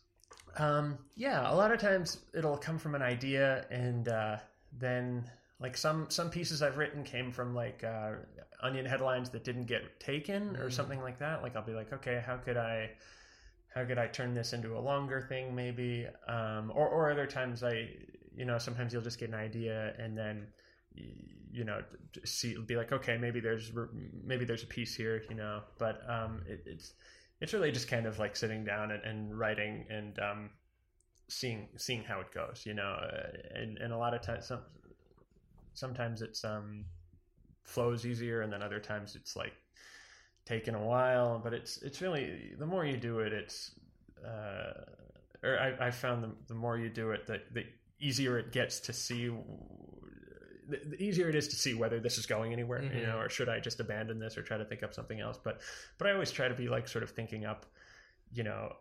Um, yeah, a lot of times it'll come from an idea, and uh, then like some some pieces I've written came from like uh, onion headlines that didn't get taken or Mm. something like that. Like I'll be like, okay, how could I how could I turn this into a longer thing, maybe? Um, or or other times I, you know, sometimes you'll just get an idea and then you know see be like okay maybe there's maybe there's a piece here you know but um it, it's it's really just kind of like sitting down and, and writing and um, seeing seeing how it goes, you know. Uh, and, and a lot of times, some, sometimes it's um, flows easier, and then other times it's like taking a while. But it's it's really the more you do it, it's uh, or I, I found the, the more you do it, the, the easier it gets to see. The, the easier it is to see whether this is going anywhere, you Mhm. know, or should I just abandon this or try to think up something else. But but I always try to be like sort of thinking up, you know,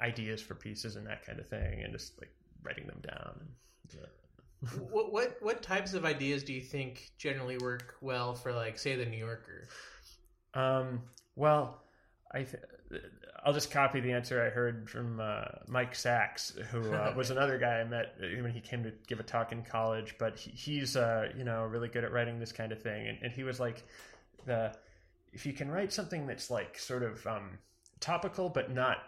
ideas for pieces and that kind of thing, and just like writing them down. what what what types of ideas do you think generally work well for like say the New Yorker? Um, well, I th- I'll just copy the answer I heard from uh, Mike Sacks, who uh, was another guy I met when he came to give a talk in college. But he, he's uh, you know really good at writing this kind of thing, and, and he was like the if you can write something that's like sort of um, topical but not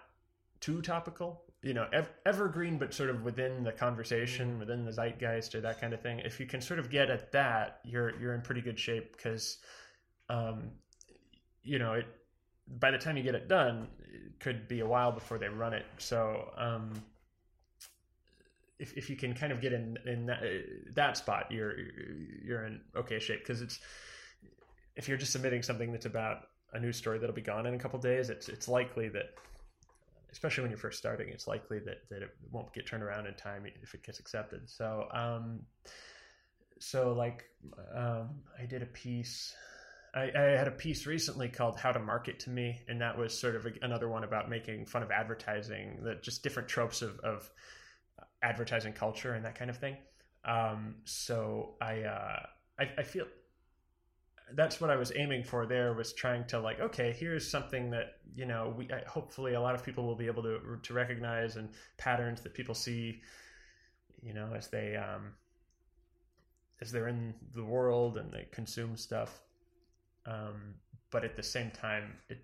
too topical, you know, ev- evergreen but sort of within the conversation, within the zeitgeist or that kind of thing. If you can sort of get at that, you're you're in pretty good shape because, um, you know, it by the time you get it done, it could be a while before they run it. So, um, if if you can kind of get in in that, that spot, you're you're in okay shape because it's if you're just submitting something that's about a news story that'll be gone in a couple days, it's it's likely that especially when you're first starting, it's likely that, that it won't get turned around in time if it gets accepted. So, um, so like, um, I did a piece, I, I had a piece recently called "How to Market to Me," and that was sort of a, another one about making fun of advertising, that just different tropes of, of advertising culture and that kind of thing. Um, so I, uh, I, I feel that's what I was aiming for there was trying to like okay here's something that you know we I, hopefully a lot of people will be able to to recognize and patterns that people see you know as they um as they're in the world and they consume stuff. Um, but at the same time, it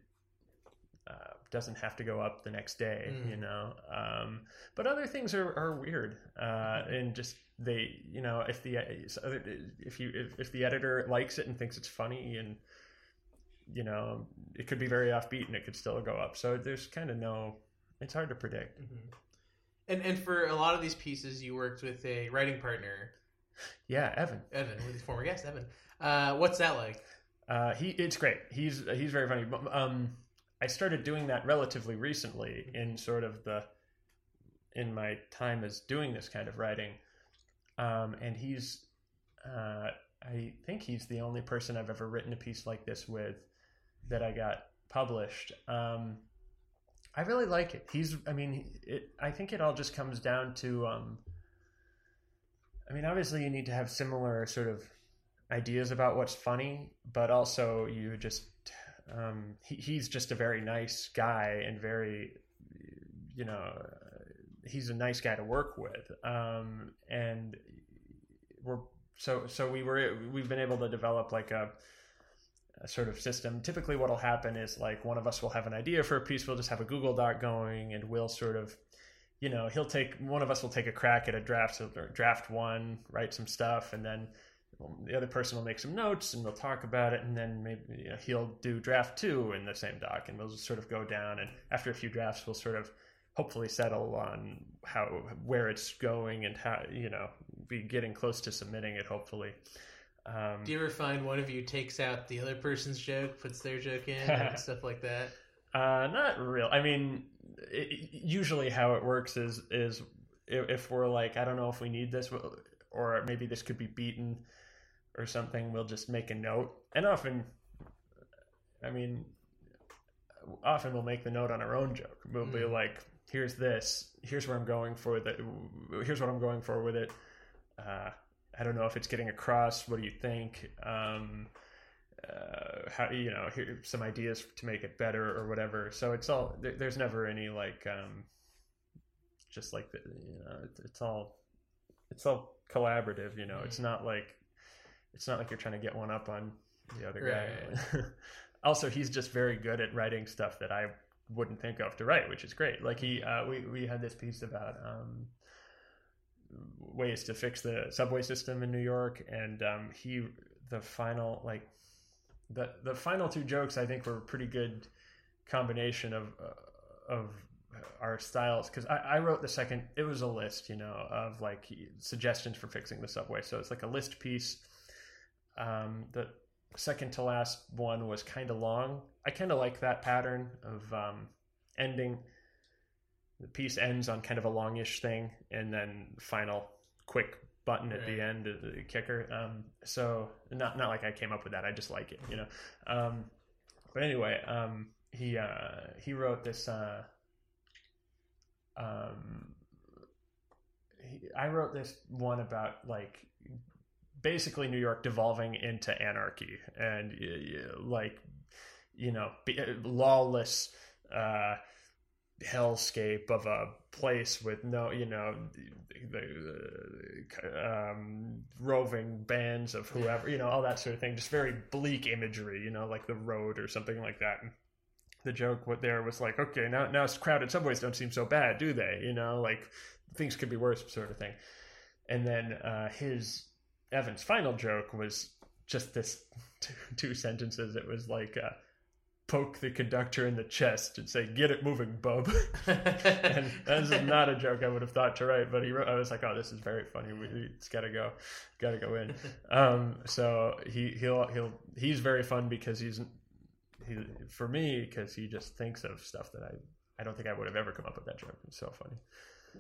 uh, doesn't have to go up the next day, Mm. you know. Um, but other things are, are weird, uh, and just they, you know, if the if you if, if the editor likes it and thinks it's funny, and you know, it could be very offbeat and it could still go up. So there's kind of no, it's hard to predict. Mhm. And and for a lot of these pieces, you worked with a writing partner, Yeah, Evan. Evan, with his former guest, Evan. Uh, what's that like? Uh, he it's great. He's he's very funny. Um, I started doing that relatively recently in sort of the in my time as doing this kind of writing, um, and he's uh, I think he's the only person I've ever written a piece like this with that I got published. Um, I really like it. He's I mean it. I think it all just comes down to. Um, I mean, obviously, you need to have similar sort of ideas about what's funny, but also you just um, he, he's just a very nice guy and very you know he's a nice guy to work with. Um, and we're so so we were we've been able to develop like a, a sort of system. Typically what'll happen is like one of us will have an idea for a piece we'll just have a google doc going and we'll sort of you know he'll take one of us will take a crack at a draft or draft one write some stuff and then the other person will make some notes and we'll talk about it and then maybe you know, he'll do draft two in the same doc and we'll just sort of go down and after a few drafts we'll sort of hopefully settle on how where it's going and how you know be getting close to submitting it hopefully um, Do you ever find one of you takes out the other person's joke, puts their joke in, and stuff like that? Uh, not real. I mean, it, usually how it works is is if, if we're like, I don't know if we need this, or maybe this could be beaten or something. We'll just make a note, and often, I mean, often we'll make the note on our own joke. We'll be Mm. like, "Here's this. Here's where I'm going for the. Here's what I'm going for with it." Uh, I don't know if it's getting across. What do you think? Um, uh, how you know here some ideas to make it better or whatever. So it's all there, there's never any like um, just like the, you know it's, it's all it's all collaborative. You know, it's not like it's not like you're trying to get one up on the other guy. also, he's just very good at writing stuff that I wouldn't think of to write, which is great. Like he, uh, we we had this piece about um, ways to fix the subway system in New York, and um, he the final like the the final two jokes I think were a pretty good combination of uh, of our styles because I, I wrote the second it was a list you know of like suggestions for fixing the subway so it's like a list piece um, the second to last one was kind of long. I kind of like that pattern of um, ending. The piece ends on kind of a longish thing and then final quick button at the end of the kicker. Um, so not not like I came up with that I just like it you know? Um, but anyway um, he uh, he wrote this uh, um, he, I wrote this one about like basically New York devolving into anarchy and like you know lawless uh, hellscape of a place with no you know the, the um, roving bands of whoever you know all that sort of thing. Just very bleak imagery you know like the road or something like that. The joke there was like okay now now crowded. Subways don't seem so bad do they? You know like things could be worse sort of thing. And then uh, his Evan's final joke was just this two, two sentences it was like uh, poke the conductor in the chest and say get it moving bub and this is not a joke I would have thought to write, but he wrote, I was like, oh, this is very funny. We, it's got to go, got to go in. Um, so he he'll he'll he's very fun because he's he for me because he just thinks of stuff that I I don't think I would have ever come up with that joke. It's so funny.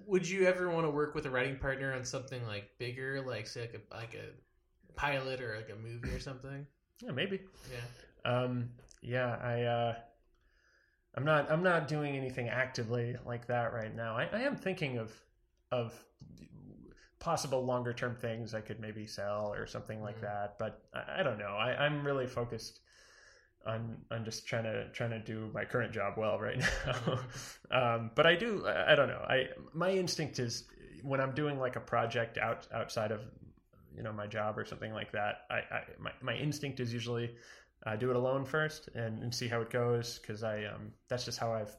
Would you ever want to work with a writing partner on something like bigger, like say like a like a pilot or like a movie or something? Yeah, maybe. Yeah. Um, yeah, I uh, I'm not I'm not doing anything actively like that right now. I, I am thinking of of possible longer term things I could maybe sell or something like Mhm. that. But I, I don't know. I, I'm really focused on on just trying to trying to do my current job well right now. um, but I do I, don't know. I my instinct is when I'm doing like a project out outside of you know my job or something like that, I, I my my instinct is usually uh, do it alone first and, and see how it goes because I um that's just how I've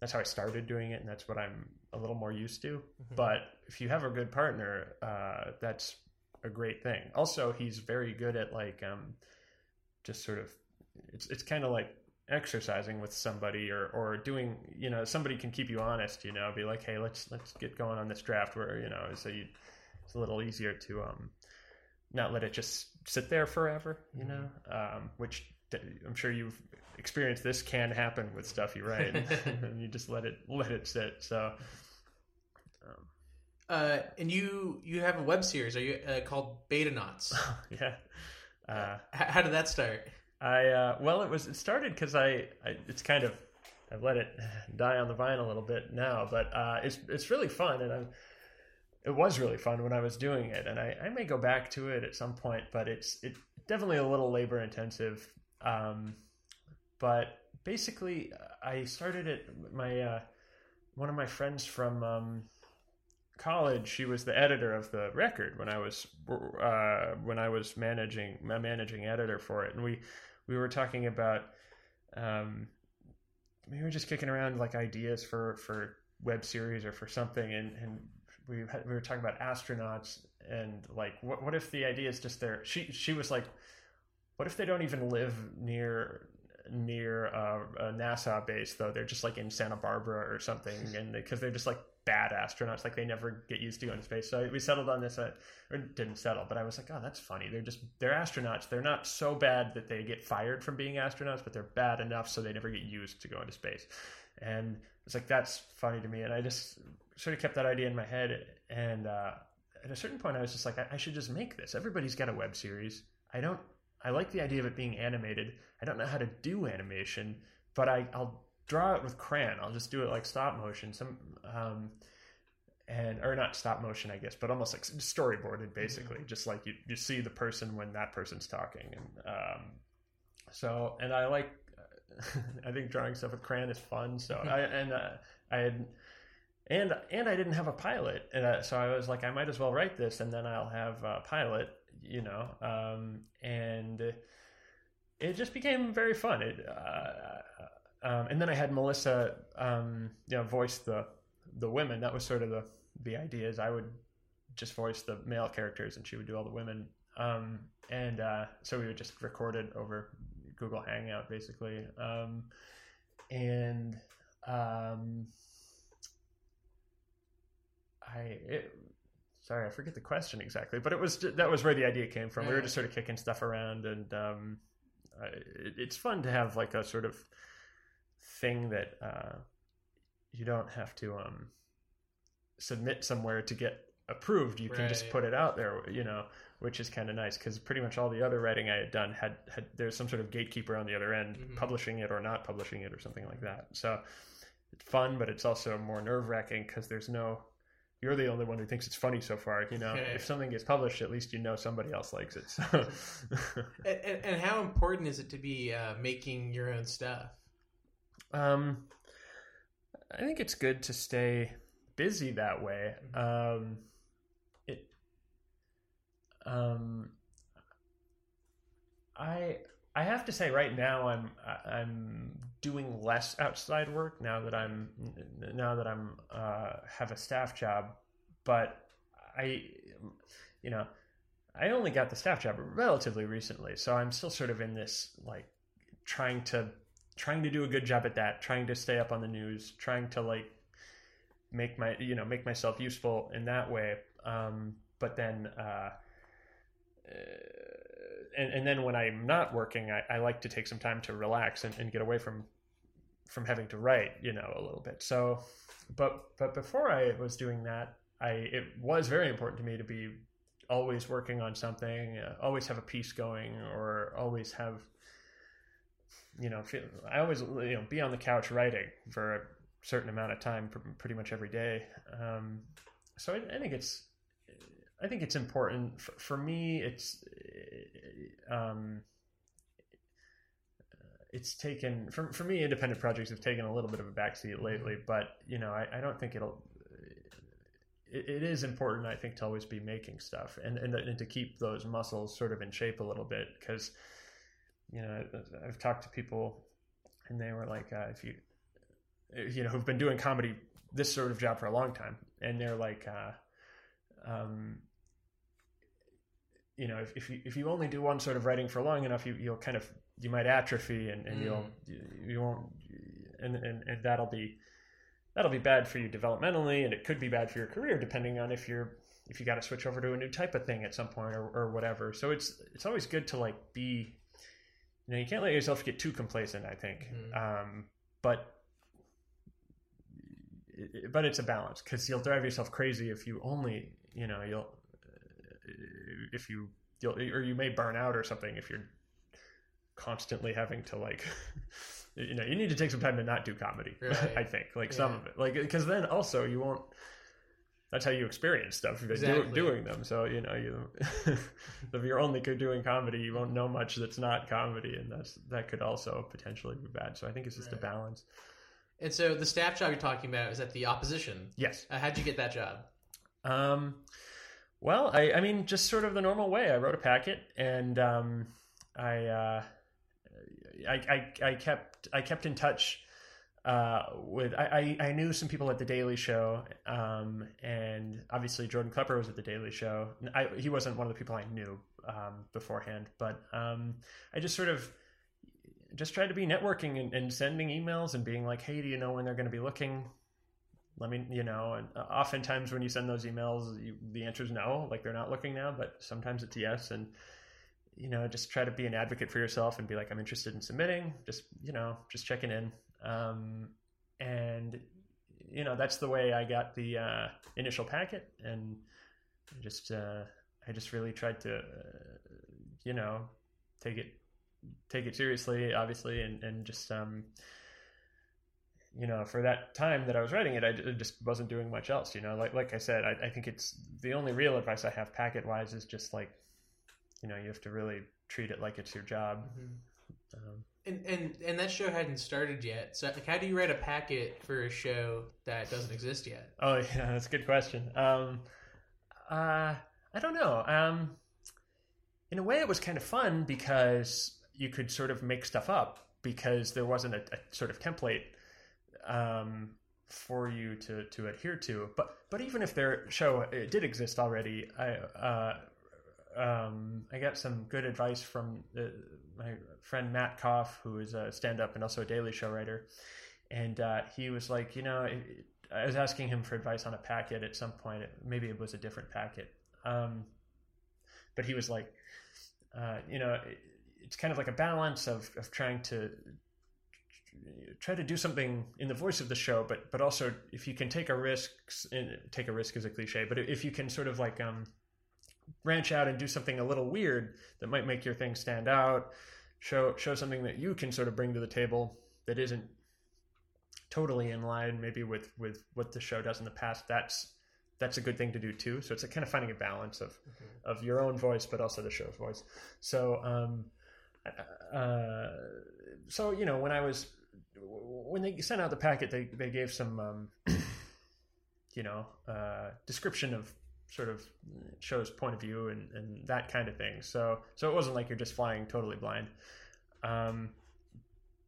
that's how I started doing it and that's what I'm a little more used to. But if you have a good partner, uh, that's a great thing. Also, he's very good at like um just sort of it's it's kind of like exercising with somebody or or doing you know somebody can keep you honest you know be like hey let's let's get going on this draft where you know so you it's a little easier to um not let it just sit there forever you know um which I'm sure you've experienced this can happen with stuff you write and you just let it let it sit so um, Uh, and you you have a web series. Are you uh, called Beta Knots? yeah uh how did that start? I uh, well, it was it started because I, I it's kind of I've let it die on the vine a little bit now, but uh, it's it's really fun and I'm it was really fun when I was doing it, and I, I may go back to it at some point, but it's it definitely a little labor intensive. Um, but basically, I started it. My uh, one of my friends from um, college, she was the editor of the record when I was uh, when I was managing my managing editor for it, and we we were talking about um, we were just kicking around like ideas for for web series or for something, and and we had, we were talking about astronauts and like what what if the idea is just there? She she was like, what if they don't even live near near uh, a NASA base though? They're just like in Santa Barbara or something, and because they, are just like bad astronauts, like they never get used to going to space. So we settled on this, uh, or didn't settle, but I was like, oh, that's funny. They're just they're astronauts. They're not so bad that they get fired from being astronauts, but they're bad enough so they never get used to go into space. And it's like that's funny to me, and I just sort of kept that idea in my head. And uh, at a certain point, I was just like, I, I should just make this. Everybody's got a web series. I don't. I like the idea of it being animated. I don't know how to do animation, but I, I'll draw it with crayon. I'll just do it like stop motion. Some um, and or not stop motion, I guess, but almost like storyboarded, basically. Just like you, you see the person when that person's talking, and um, so and I like. I think drawing stuff with crayon is fun. So I and uh, I had and and I didn't have a pilot, and uh, so I was like, I might as well write this, and then I'll have a pilot, you know. Um, and it just became very fun. It, uh, um, and then I had Melissa, um, you know, voice the the women. That was sort of the the idea. Is I would just voice the male characters, and she would do all the women. Um, and uh, so we would just record it over Google Hangout, basically. Um, and um, I it, sorry, I forget the question exactly, but it was that was where the idea came from. We were just sort of kicking stuff around, and um, it, it's fun to have like a sort of thing that uh, you don't have to um, submit somewhere to get approved. You can just put it out there, you know, which is kind of nice because pretty much all the other writing I had done had had there's some sort of gatekeeper on the other end Mhm. publishing it or not publishing it or something like that. So it's fun, but it's also more nerve wracking because there's no. You're the only one who thinks it's funny so far. You know, if something gets published, at least you know somebody else likes it. So. And, and, and how important is it to be uh, making your own stuff? Um, I think it's good to stay busy that way. Um, it, um, I I have to say right now I'm I'm doing less outside work now that I'm now that I'm uh, have a staff job, but I you know I only got the staff job relatively recently, so I'm still sort of in this like trying to trying to do a good job at that, trying to stay up on the news, trying to like make my you know make myself useful in that way. Um, but then, uh, uh, and and then when I'm not working, I, I like to take some time to relax and, and get away from from having to write, you know, a little bit. So, but but before I was doing that, I it was very important to me to be always working on something, uh, always have a piece going, or always have you know, feel, I always you know be on the couch writing for a certain amount of time, pr- pretty much every day. Um, so I, I think it's, I think it's important for, for me. It's, um, it's taken for for me. Independent projects have taken a little bit of a backseat lately, but you know, I, I don't think it'll. it, it is important, I think, to always be making stuff and and, and to keep those muscles sort of in shape a little bit because you know I've talked to people and they were like, uh, if you you know who've been doing comedy this sort of job for a long time, and they're like, uh, um, you know, if, if you if you only do one sort of writing for long enough, you you'll kind of you might atrophy and, and Mm. you'll you, you won't and, and and that'll be that'll be bad for you developmentally, and it could be bad for your career depending on if you're if you got to switch over to a new type of thing at some point or, or whatever. So it's it's always good to like be, you know, you can't let yourself get too complacent. I think, Mhm. um, but but it's a balance because you'll drive yourself crazy if you only you know you'll if you you'll or you may burn out or something if you're constantly having to like you know you need to take some time to not do comedy Right. i think like some of it like because then also you won't that's how you experience stuff if you're do- doing them so you know you if you're only doing comedy you won't know much that's not comedy and that's that could also potentially be bad so i think it's just Right. a balance And so the staff job you're talking about is at the opposition. yes Uh, how'd you get that job? Um, well, I, I mean, just sort of the normal way. I wrote a packet, and um, I, uh, I, I, I kept, I kept in touch uh, with. I, I, knew some people at the Daily Show, um, and obviously Jordan Klepper was at the Daily Show. I, he wasn't one of the people I knew um, beforehand, but um, I just sort of just tried to be networking and, and sending emails and being like, "Hey, do you know when they're going to be looking?" let me you know and uh, oftentimes when you send those emails you, the answer is no like they're not looking now but sometimes it's yes and you know just try to be an advocate for yourself and be like i'm interested in submitting just you know just checking in um, and you know that's the way i got the uh, initial packet and just uh, i just really tried to uh, you know take it take it seriously obviously and and just um you know, for that time that I was writing it, I just wasn't doing much else. You know, like like I said, I, I think it's the only real advice I have packet wise is just like, you know, you have to really treat it like it's your job. Um, And and and that show hadn't started yet. So like, how do you write a packet for a show that doesn't exist yet? oh yeah, that's a good question. Um, uh, I don't know. Um, in a way, it was kind of fun because you could sort of make stuff up because there wasn't a, a sort of template um, for you to, to adhere to. But but even if their show did exist already, I uh, um, I got some good advice from uh, my friend Matt Koff, who is a stand up and also a Daily Show writer, and uh, he was like, you know. It, I was asking him for advice on a packet at some point. Maybe it was a different packet. Um, but he was like, uh, you know, it, it's kind of like a balance of, of trying to try to do something in the voice of the show, but but also if you can take a risk, take a risk is a cliche, but if you can sort of like um, branch out and do something a little weird that might make your thing stand out, show show something that you can sort of bring to the table that isn't totally in line maybe with with what the show does in the past. That's that's a good thing to do too. So it's a kind of finding a balance of of your own voice, but also the show's voice. So, um, uh, so you know, when I was when they sent out the packet, they they gave some, um, you know, uh, description of sort of show's point of view and and that kind of thing. So so it wasn't like you're just flying totally blind. Um,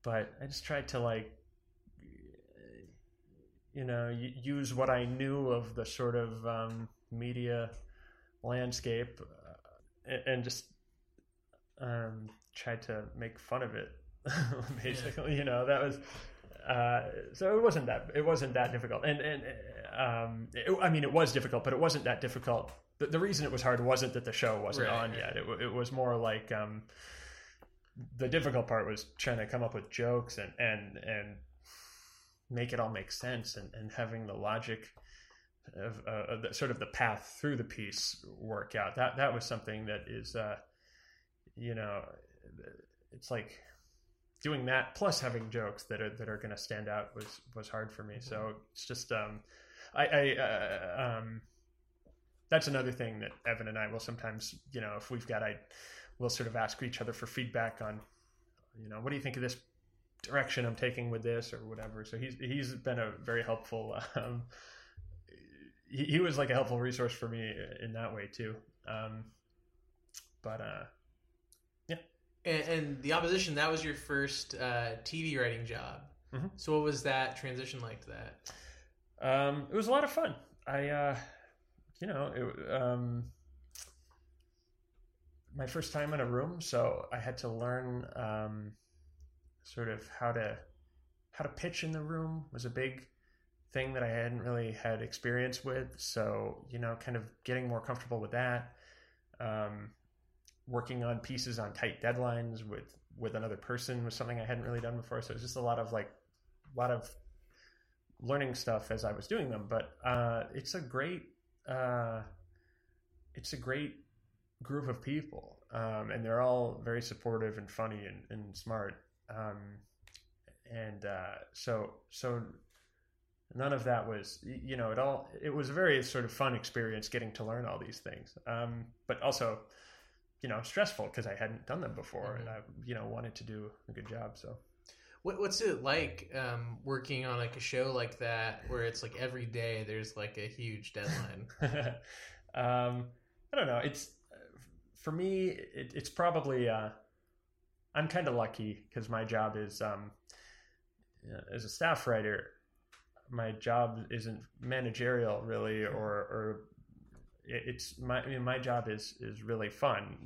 but I just tried to like you know use what I knew of the sort of um, media landscape uh, and, just um, tried to make fun of it. Basically, you know that was uh, so it wasn't that it wasn't that difficult, and and um, it, I mean it was difficult, but it wasn't that difficult. The, the reason it was hard wasn't that the show wasn't Right, on yet. It, it was more like um, the difficult part was trying to come up with jokes and and and make it all make sense and, and having the logic of, uh, of the, sort of the path through the piece work out. That that was something that is, uh, you know, it's like doing that plus having jokes that are that are going to stand out was was hard for me. So it's just um, I, I uh, um, that's another thing that Evan and I will sometimes, you know, if we've got I, we'll sort of ask each other for feedback on, you know, what do you think of this direction I'm taking with this or whatever. So he's he's been a very helpful um, he, he was like a helpful resource for me in that way too. Um, but uh, And, and the opposition that was your first uh, TV writing job. Mhm. So what was that transition like to that? Um, it was a lot of fun. I, uh, you know, it, um, my first time in a room, so I had to learn um, sort of how to how to pitch in the room was a big thing that I hadn't really had experience with. So you know, kind of getting more comfortable with that. Um, working on pieces on tight deadlines with with another person was something I hadn't really done before. So it was just a lot of like a lot of learning stuff as I was doing them. But uh, it's a great uh, it's a great group of people, um, and they're all very supportive and funny and, and smart. Um, and uh, so so none of that was you know it all it was a very sort of fun experience getting to learn all these things um, but also you know stressful because i hadn't done them before and i you know wanted to do a good job so What, what's it like um, working on like a show like that where it's like every day there's like a huge deadline? um, I don't know. It's for me. It, it's probably uh, I'm kind of lucky because my job is um, uh, as a staff writer. My job isn't managerial really, or or it's my I mean, my job is is really fun.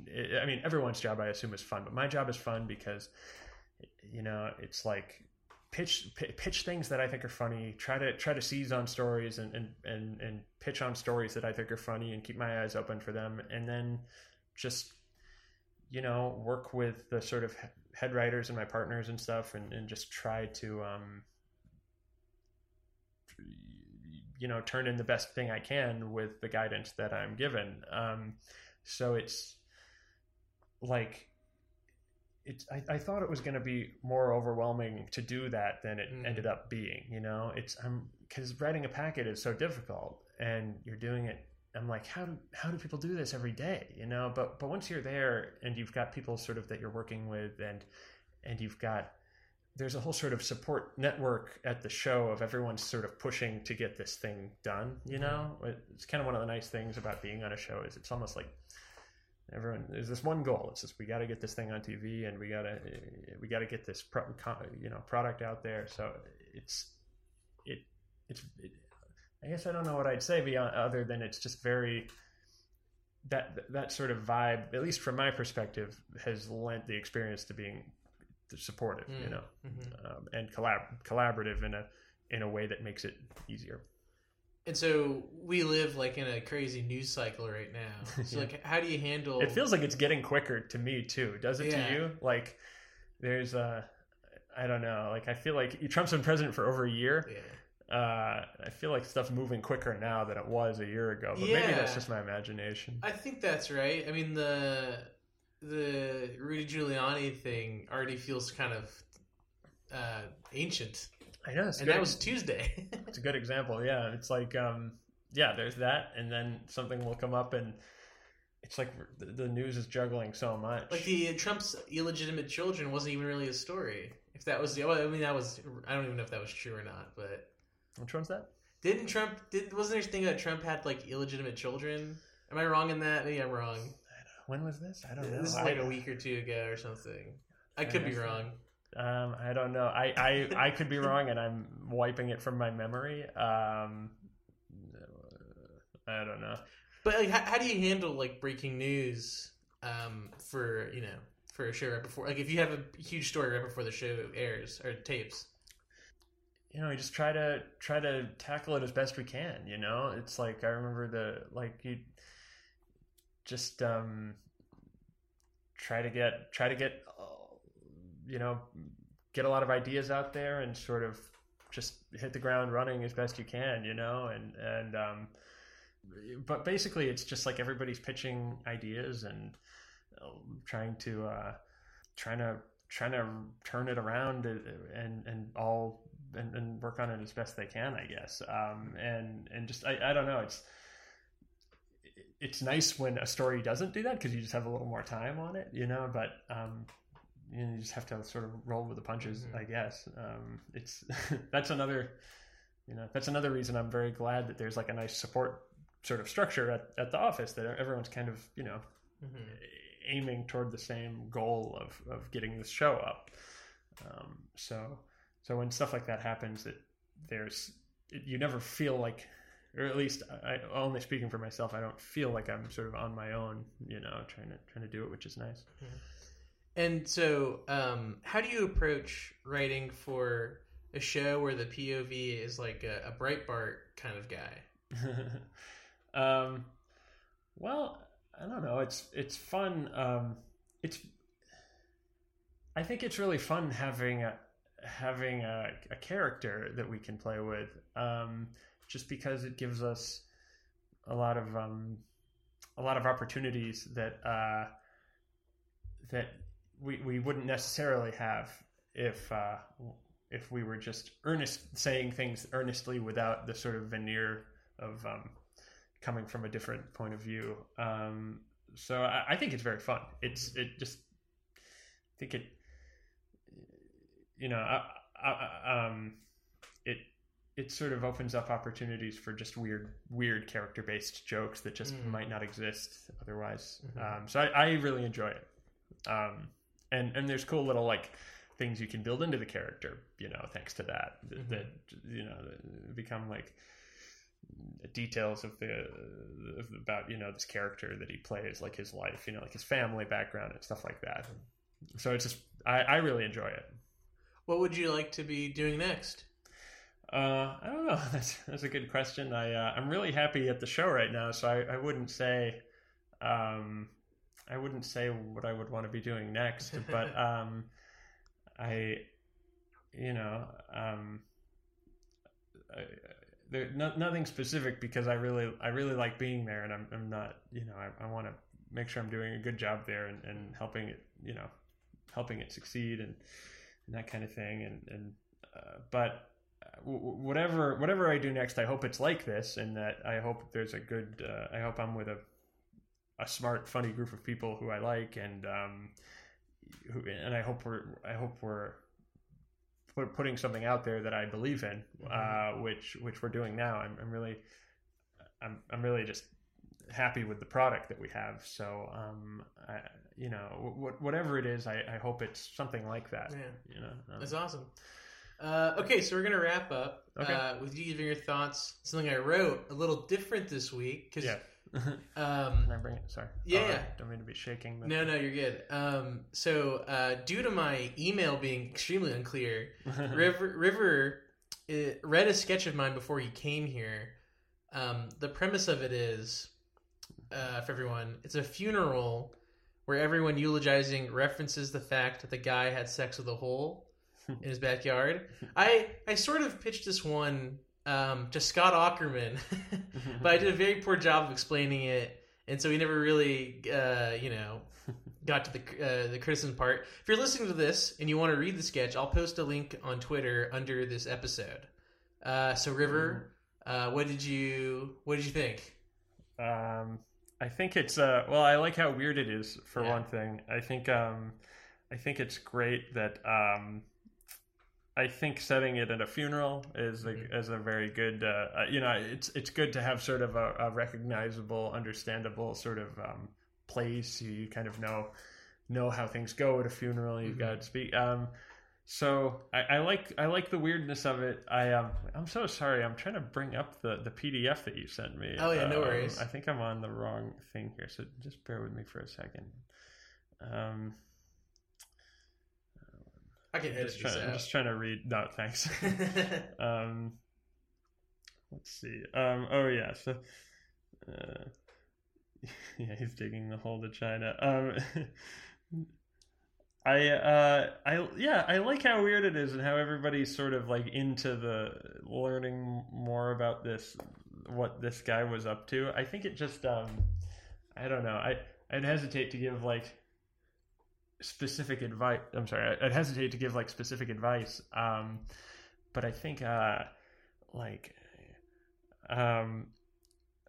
I mean, everyone's job I assume is fun, but my job is fun because you know it's like pitch pi- pitch things that I think are funny. Try to try to seize on stories and and and, and pitch on stories that I think are funny and keep my eyes open for them, and then just you know work with the sort of head writers and my partners and stuff, and and just try to um you know turn in the best thing I can with the guidance that I'm given. Um, so it's like it's I, I thought it was going to be more overwhelming to do that than it Mm. ended up being you know it's i'm because writing a packet is so difficult and you're doing it i'm like how do how do people do this every day you know but but once you're there and you've got people sort of that you're working with and and you've got there's a whole sort of support network at the show of everyone sort of pushing to get this thing done you mm-hmm. know? It's kind of one of the nice things about being on a show is it's almost like everyone there's this one goal. It's just we got to get this thing on tv and we got to we got to get this pro, you know product out there. So it's it it's it, i guess i don't know what i'd say beyond other than it's just very that that sort of vibe at least from my perspective has lent the experience to being supportive you Mm, know mhm. um, and collab- collaborative in a in a way that makes it easier And so we live like in a crazy news cycle right now. So Yeah. like, how do you handle? It feels like it's getting quicker to me too. Does it Yeah. to you? Like there's a I don't know. Like I feel like Trump's been president for over a year. Yeah. Uh, I feel like stuff's moving quicker now than it was a year ago. But maybe that's just my imagination. I think that's right. I mean the the Rudy Giuliani thing already feels kind of uh, ancient, I know. And good. that was Tuesday. it's a good example. Yeah, it's like um, yeah, there's that, and then something will come up, and it's like the, news is juggling so much. like the Trump's illegitimate children wasn't even really a story. If that was the, well, I mean, that was I don't even know if that was true or not, but Which one's that? didn't Trump did wasn't there a thing that Trump had like illegitimate children? Am I wrong in that? Maybe I'm wrong. When was this? I don't know. This is like a week or two ago or something. I could be wrong. Um, I don't know. I, I, I could be wrong, and I'm wiping it from my memory. Um, I don't know. But like, how, how do you handle like breaking news um, for you know for a show right before? Like, if you have a huge story right before the show airs or tapes. You know, we just try to try to tackle it as best we can. You know, it's like I remember the like you just um try to get try to get uh, you know get a lot of ideas out there and sort of just hit the ground running as best you can. You know, and and um but basically it's just like everybody's pitching ideas and uh, trying to uh trying to trying to turn it around and and, and all and, and work on it as best they can i guess um and and just i, I don't know it's it's nice when a story doesn't do that because you just have a little more time on it you know but um you, know, you just have to sort of roll with the punches Mhm. i guess um it's that's another you know that's another reason I'm very glad that there's like a nice support sort of structure at, at the office that everyone's kind of you know Mhm. aiming toward the same goal of of getting this show up. Um, so so when stuff like that happens, that there's you never feel like, or at least I only speaking for myself, I don't feel like I'm sort of on my own, you know, trying to trying to do it, which is nice. And so, um, how do you approach writing for a show where the POV is like a, a Breitbart kind of guy? um, well, I don't know. It's it's fun. Um, it's I think it's really fun having a having a, a character that we can play with. Um, just because it gives us a lot of um, a lot of opportunities that uh, that we we wouldn't necessarily have if uh, if we were just earnest saying things earnestly without the sort of veneer of um, coming from a different point of view. Um, so I, I think it's very fun. It's it just I think it you know I, I, um it sort of opens up opportunities for just weird weird character based jokes that just Mm. might not exist otherwise. Mhm. Um, so I, I really enjoy it. Um, and and there's cool little like things you can build into the character, you know, thanks to that that, Mhm. that you know become like details of the of, about you know this character that he plays, like his life, you know, like his family background and stuff like that. So it's just I, I really enjoy it. What would you like to be doing next? Uh, I don't know. That's that's a good question. I uh, I'm really happy at the show right now, so I, I wouldn't say, um, I wouldn't say what I would want to be doing next. But um, I, you know, um, I, there no, nothing specific because I really I really like being there, and I'm I'm not you know I, I want to make sure I'm doing a good job there and, and helping it you know helping it succeed and, and that kind of thing and and uh, but whatever whatever I do next, I hope it's like this, and that I hope there's a good. Uh, I hope I'm with a a smart, funny group of people who I like, and um, who, and I hope we're I hope we're put, putting something out there that I believe in, uh, which which we're doing now. I'm, I'm really I'm I'm really just happy with the product that we have. So um, I, you know, w- whatever it is, I, I hope it's something like that. Yeah. You know, um, That's awesome. Uh, okay, so we're gonna wrap up Okay. uh, with you giving your thoughts. Something I wrote a little different this week because yeah. um, Can I bring it? Sorry. Yeah, Oh, I yeah. Don't mean to be shaking. But... no, no, you're good. Um, so uh, due to my email being extremely unclear, River River uh, read a sketch of mine before he came here. Um, the premise of it is, uh, for everyone, it's a funeral where everyone eulogizing references the fact that the guy had sex with a hole in his backyard. I I sort of pitched this one um, to Scott Aukerman, but I did a very poor job of explaining it, and so he never really, uh, you know, got to the uh, the criticism part. If you're listening to this and you want to read the sketch, I'll post a link on Twitter under this episode. Uh, so River, uh, what did you what did you think? Um, I think it's uh, well, I like how weird it is for Yeah. one thing. I think um, I think it's great that um, I think setting it at a funeral is a, Mhm. is a very good. Uh, uh, you know, it's it's good to have sort of a, a recognizable, understandable sort of um, place. You, kind of know know how things go at a funeral. You've Mhm. got to speak. Um, so I, I like I like the weirdness of it. I um I'm so sorry. I'm trying to bring up the the PDF that you sent me. Oh, yeah, no Um, worries. I think I'm on the wrong thing here, so just bear with me for a second. Um, I can I'm edit just, this trying, I'm just trying to read. No, thanks. um, let's see. Um, oh yeah. So, uh, yeah, he's digging the hole to China. Um, I, uh, I, yeah, I like how weird it is and how everybody's sort of like into the learning more about this, what this guy was up to. I think it just, um, I don't know. I, I'd hesitate to give like specific advice. I'm sorry. I'd hesitate to give like specific advice. Um, but I think, uh, like, um,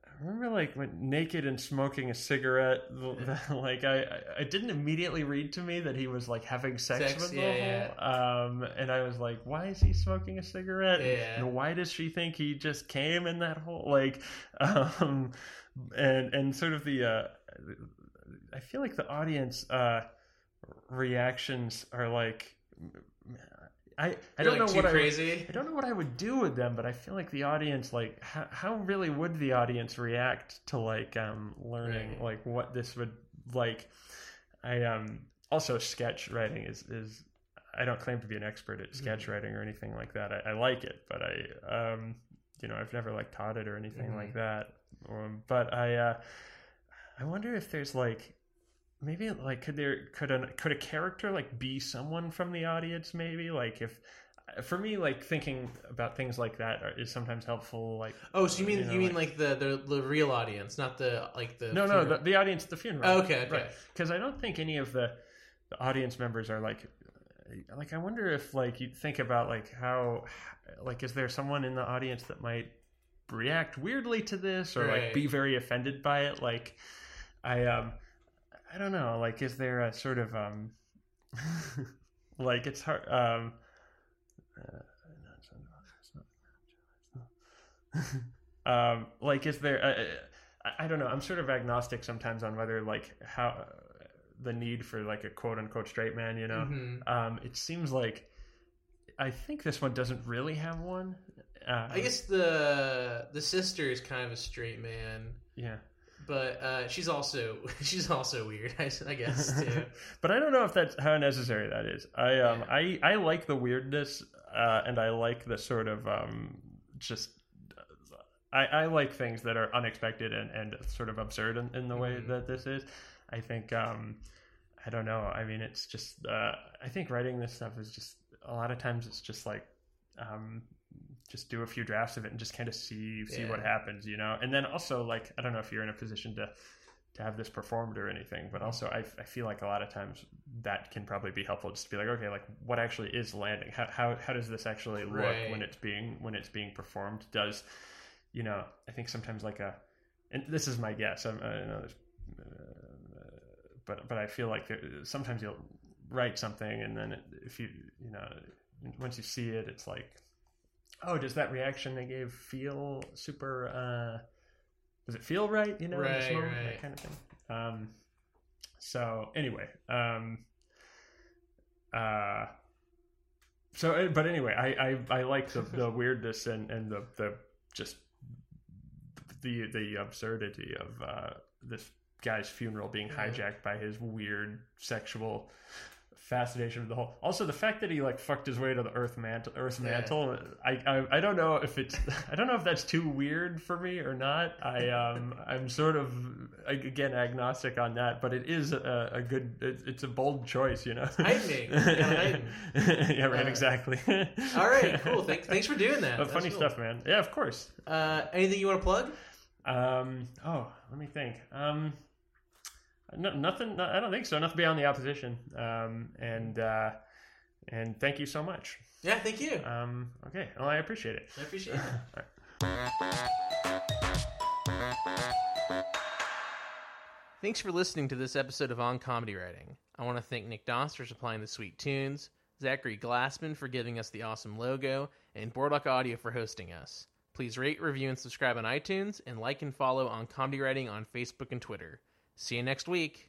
I remember like when naked and smoking a cigarette. like I, I- didn't immediately read to me that he was like having sex, Sex, with yeah, the hole. Um, and I was like, why is he smoking a cigarette? Yeah. And why does she think he just came in that hole? Like, um, and and sort of the. Uh, I feel like the audience uh, reactions are like. I I don't Like, know what I would- crazy. I don't know what I would do with them, but I feel like the audience, like, how, how really would the audience react to like um learning Right. like what this would like? I um also sketch writing is is I don't claim to be an expert at sketch Mm-hmm. writing or anything like that. I, I like it, but I um you know I've never like taught it or anything Mhm. like that. Um, but I uh I wonder if there's like maybe like could there could a could a character like be someone from the audience maybe? Like if for me like thinking about things like that are- is sometimes helpful like Oh, so you mean You know, you mean like the, the the real audience, not the like the no no funeral- the, the audience at the funeral. Oh, okay, okay. because i don't think any of the, the audience members are like like i wonder if like you think about like how like is there someone in the audience that might react weirdly to this or Right. like be very offended by it? Like i um i don't know like is there a sort of um like it's hard um um like is there uh, I, I don't know i'm sort of agnostic sometimes on whether like how uh, the need for like a quote unquote straight man you know? Mhm. um it seems like i think this one doesn't really have one uh, I guess the the sister is kind of a straight man, yeah but uh, she's also she's also weird. I, I guess too. but I don't know if that's how necessary that is. I um Yeah. I I like the weirdness uh, and I like the sort of um just I, I like things that are unexpected and, and sort of absurd in, in the way Mhm. that this is. I think um I don't know. I mean it's just uh I think writing this stuff is just a lot of times it's just like um just do a few drafts of it and just kind of see see what happens, you know. And then also like I don't know if you're in a position to to have this performed or anything, but also I, I feel like a lot of times that can probably be helpful just to be like, okay, like what actually is landing? How how, how does this actually look Right. when it's being when it's being performed? Does you know? I think sometimes like a and this is my guess. I'm, I know there's, uh, but but I feel like there, sometimes you'll write something and then it, if you you know once you see it, it's like, oh, does that reaction they gave feel super? uh does it feel right? You know, Right, moment, right. that kind of thing. Um, so anyway, um, uh, so uh, but anyway, I I, I like the, the weirdness and and the the just the the absurdity of uh, this guy's funeral being hijacked by his weird sexual fascination of the hole. Also, the fact that he like fucked his way to the Earth mantle. Earth Yeah. mantle. I, I I don't know if it's. I don't know if that's too weird for me or not. I um I'm sort of again agnostic on that, but it is a, a good. It's, it's a bold choice, you know. Heightening. Yeah, right. Uh, Exactly. All right, cool. Thanks, thanks for doing that. But That's funny cool. stuff, man. Yeah, of course. Uh, anything you want to plug? Um. Oh, let me think. Um. No, nothing. No, I don't think so. Nothing beyond the opposition. Um. And uh. And thank you so much. Yeah, thank you. Um. Okay. Well, I appreciate it. I appreciate it. All right. Thanks for listening to this episode of On Comedy Writing. I want to thank Nick Doss for supplying the sweet tunes, Zachary Glassman for giving us the awesome logo, and Boardwalk Audio for hosting us. Please rate, review, and subscribe on iTunes, and like and follow on Comedy Writing on Facebook and Twitter. See you next week.